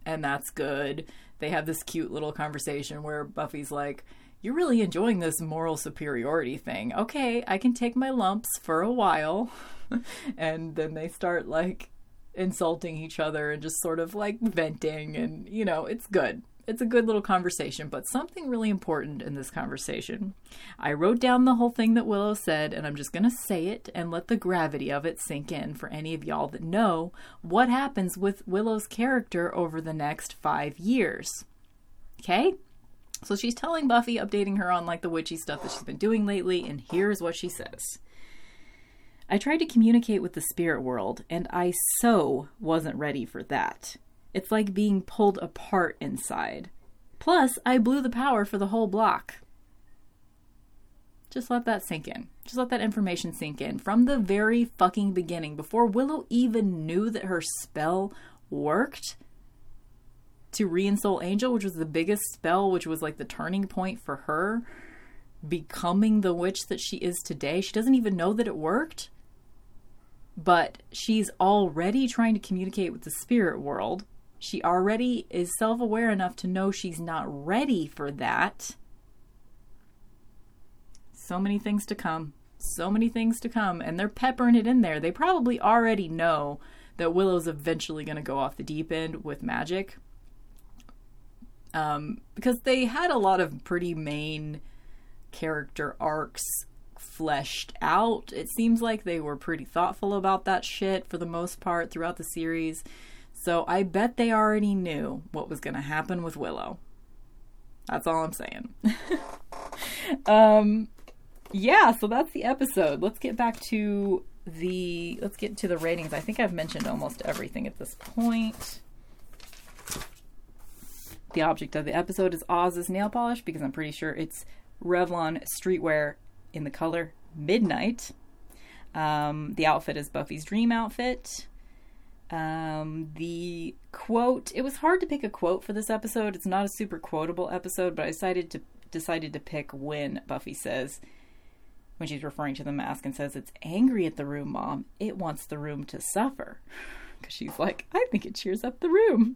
and that's good. They have this cute little conversation where Buffy's like, You're really enjoying this moral superiority thing. Okay, I can take my lumps for a while. [LAUGHS] and then they start like insulting each other and just sort of like venting, and you know, it's good it's a good little conversation, but something really important in this conversation. I wrote down the whole thing that Willow said, and I'm just going to say it and let the gravity of it sink in for any of y'all that know what happens with Willow's character over the next five years. Okay? So she's telling Buffy, updating her on like the witchy stuff that she's been doing lately, and here's what she says. I tried to communicate with the spirit world, and I so wasn't ready for that. It's like being pulled apart inside. Plus, I blew the power for the whole block. Just let that sink in. Just let that information sink in. From the very fucking beginning, before Willow even knew that her spell worked to Soul Angel, which was the biggest spell, which was like the turning point for her becoming the witch that she is today, she doesn't even know that it worked. But she's already trying to communicate with the spirit world she already is self aware enough to know she's not ready for that. So many things to come. So many things to come. And they're peppering it in there. They probably already know that Willow's eventually going to go off the deep end with magic. Um, because they had a lot of pretty main character arcs fleshed out. It seems like they were pretty thoughtful about that shit for the most part throughout the series. So I bet they already knew what was going to happen with Willow. That's all I'm saying. [LAUGHS] um, yeah, so that's the episode. Let's get back to the let's get to the ratings. I think I've mentioned almost everything at this point. The object of the episode is Oz's nail polish because I'm pretty sure it's Revlon streetwear in the color Midnight. Um, the outfit is Buffy's dream outfit. Um, the quote, it was hard to pick a quote for this episode. It's not a super quotable episode, but I decided to decided to pick when Buffy says when she's referring to the mask and says it's angry at the room, mom. It wants the room to suffer. [LAUGHS] Cuz she's like, I think it cheers up the room.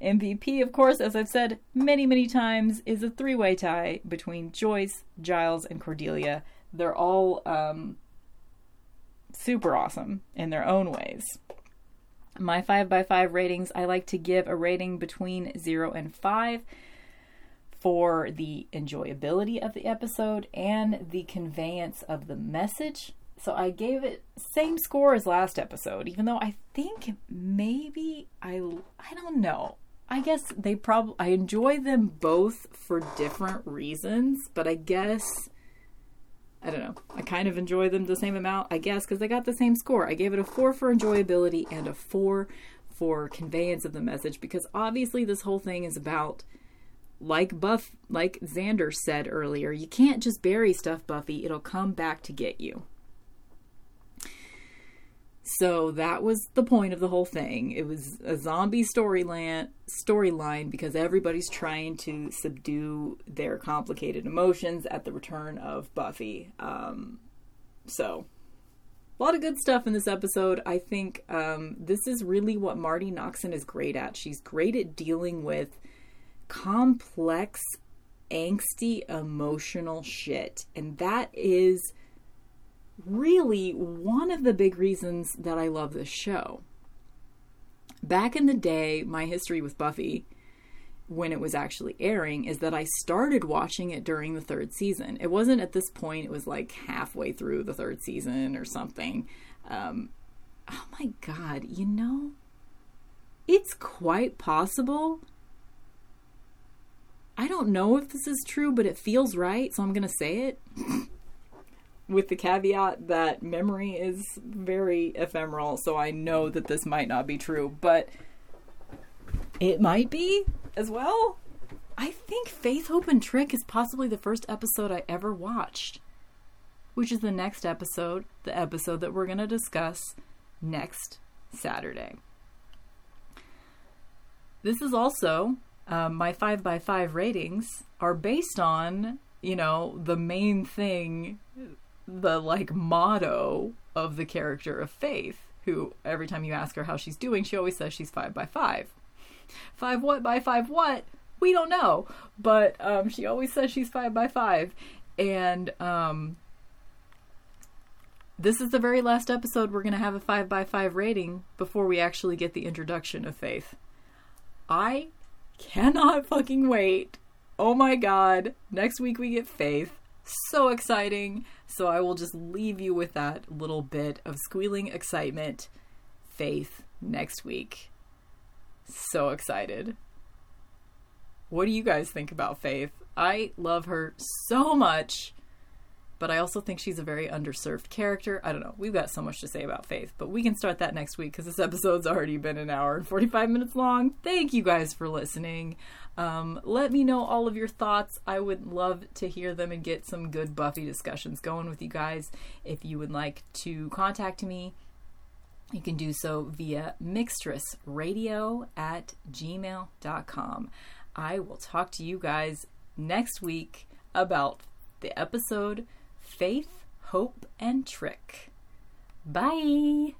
MVP, of course, as I've said many, many times, is a three way tie between Joyce, Giles, and Cordelia. They're all um, super awesome in their own ways my 5 by 5 ratings, I like to give a rating between 0 and 5 for the enjoyability of the episode and the conveyance of the message. So I gave it same score as last episode, even though I think maybe I I don't know. I guess they probably I enjoy them both for different reasons, but I guess I don't know. I kind of enjoy them the same amount, I guess, because they got the same score. I gave it a four for enjoyability and a four for conveyance of the message because obviously this whole thing is about like Buff like Xander said earlier, you can't just bury stuff, Buffy. It'll come back to get you. So that was the point of the whole thing. It was a zombie storyline storyline because everybody's trying to subdue their complicated emotions at the return of Buffy. Um, so a lot of good stuff in this episode. I think um, this is really what Marti Noxon is great at. She's great at dealing with complex, angsty, emotional shit, and that is really one of the big reasons that I love this show. back in the day, my history with Buffy when it was actually airing is that I started watching it during the third season. It wasn't at this point, it was like halfway through the third season or something. Um, oh my god, you know, it's quite possible. I don't know if this is true, but it feels right, so I'm going to say it. [LAUGHS] With the caveat that memory is very ephemeral, so I know that this might not be true, but it might be as well. I think Faith, Hope, and Trick is possibly the first episode I ever watched, which is the next episode, the episode that we're going to discuss next Saturday. This is also um, my 5 by 5 ratings are based on, you know, the main thing, the like motto of the character of Faith, who every time you ask her how she's doing, she always says she's 5 by 5 Five what by five what? We don't know. But um, she always says she's five by five. And um, this is the very last episode we're going to have a five by five rating before we actually get the introduction of Faith. I cannot fucking wait. Oh my god. Next week we get Faith. So exciting. So I will just leave you with that little bit of squealing excitement. Faith next week so excited. What do you guys think about Faith? I love her so much, but I also think she's a very underserved character. I don't know. We've got so much to say about Faith, but we can start that next week because this episode's already been an hour and 45 minutes long. Thank you guys for listening. Um, let me know all of your thoughts. I would love to hear them and get some good Buffy discussions going with you guys. If you would like to contact me, you can do so via mixtressradio at gmail.com. I will talk to you guys next week about the episode Faith, Hope, and Trick. Bye!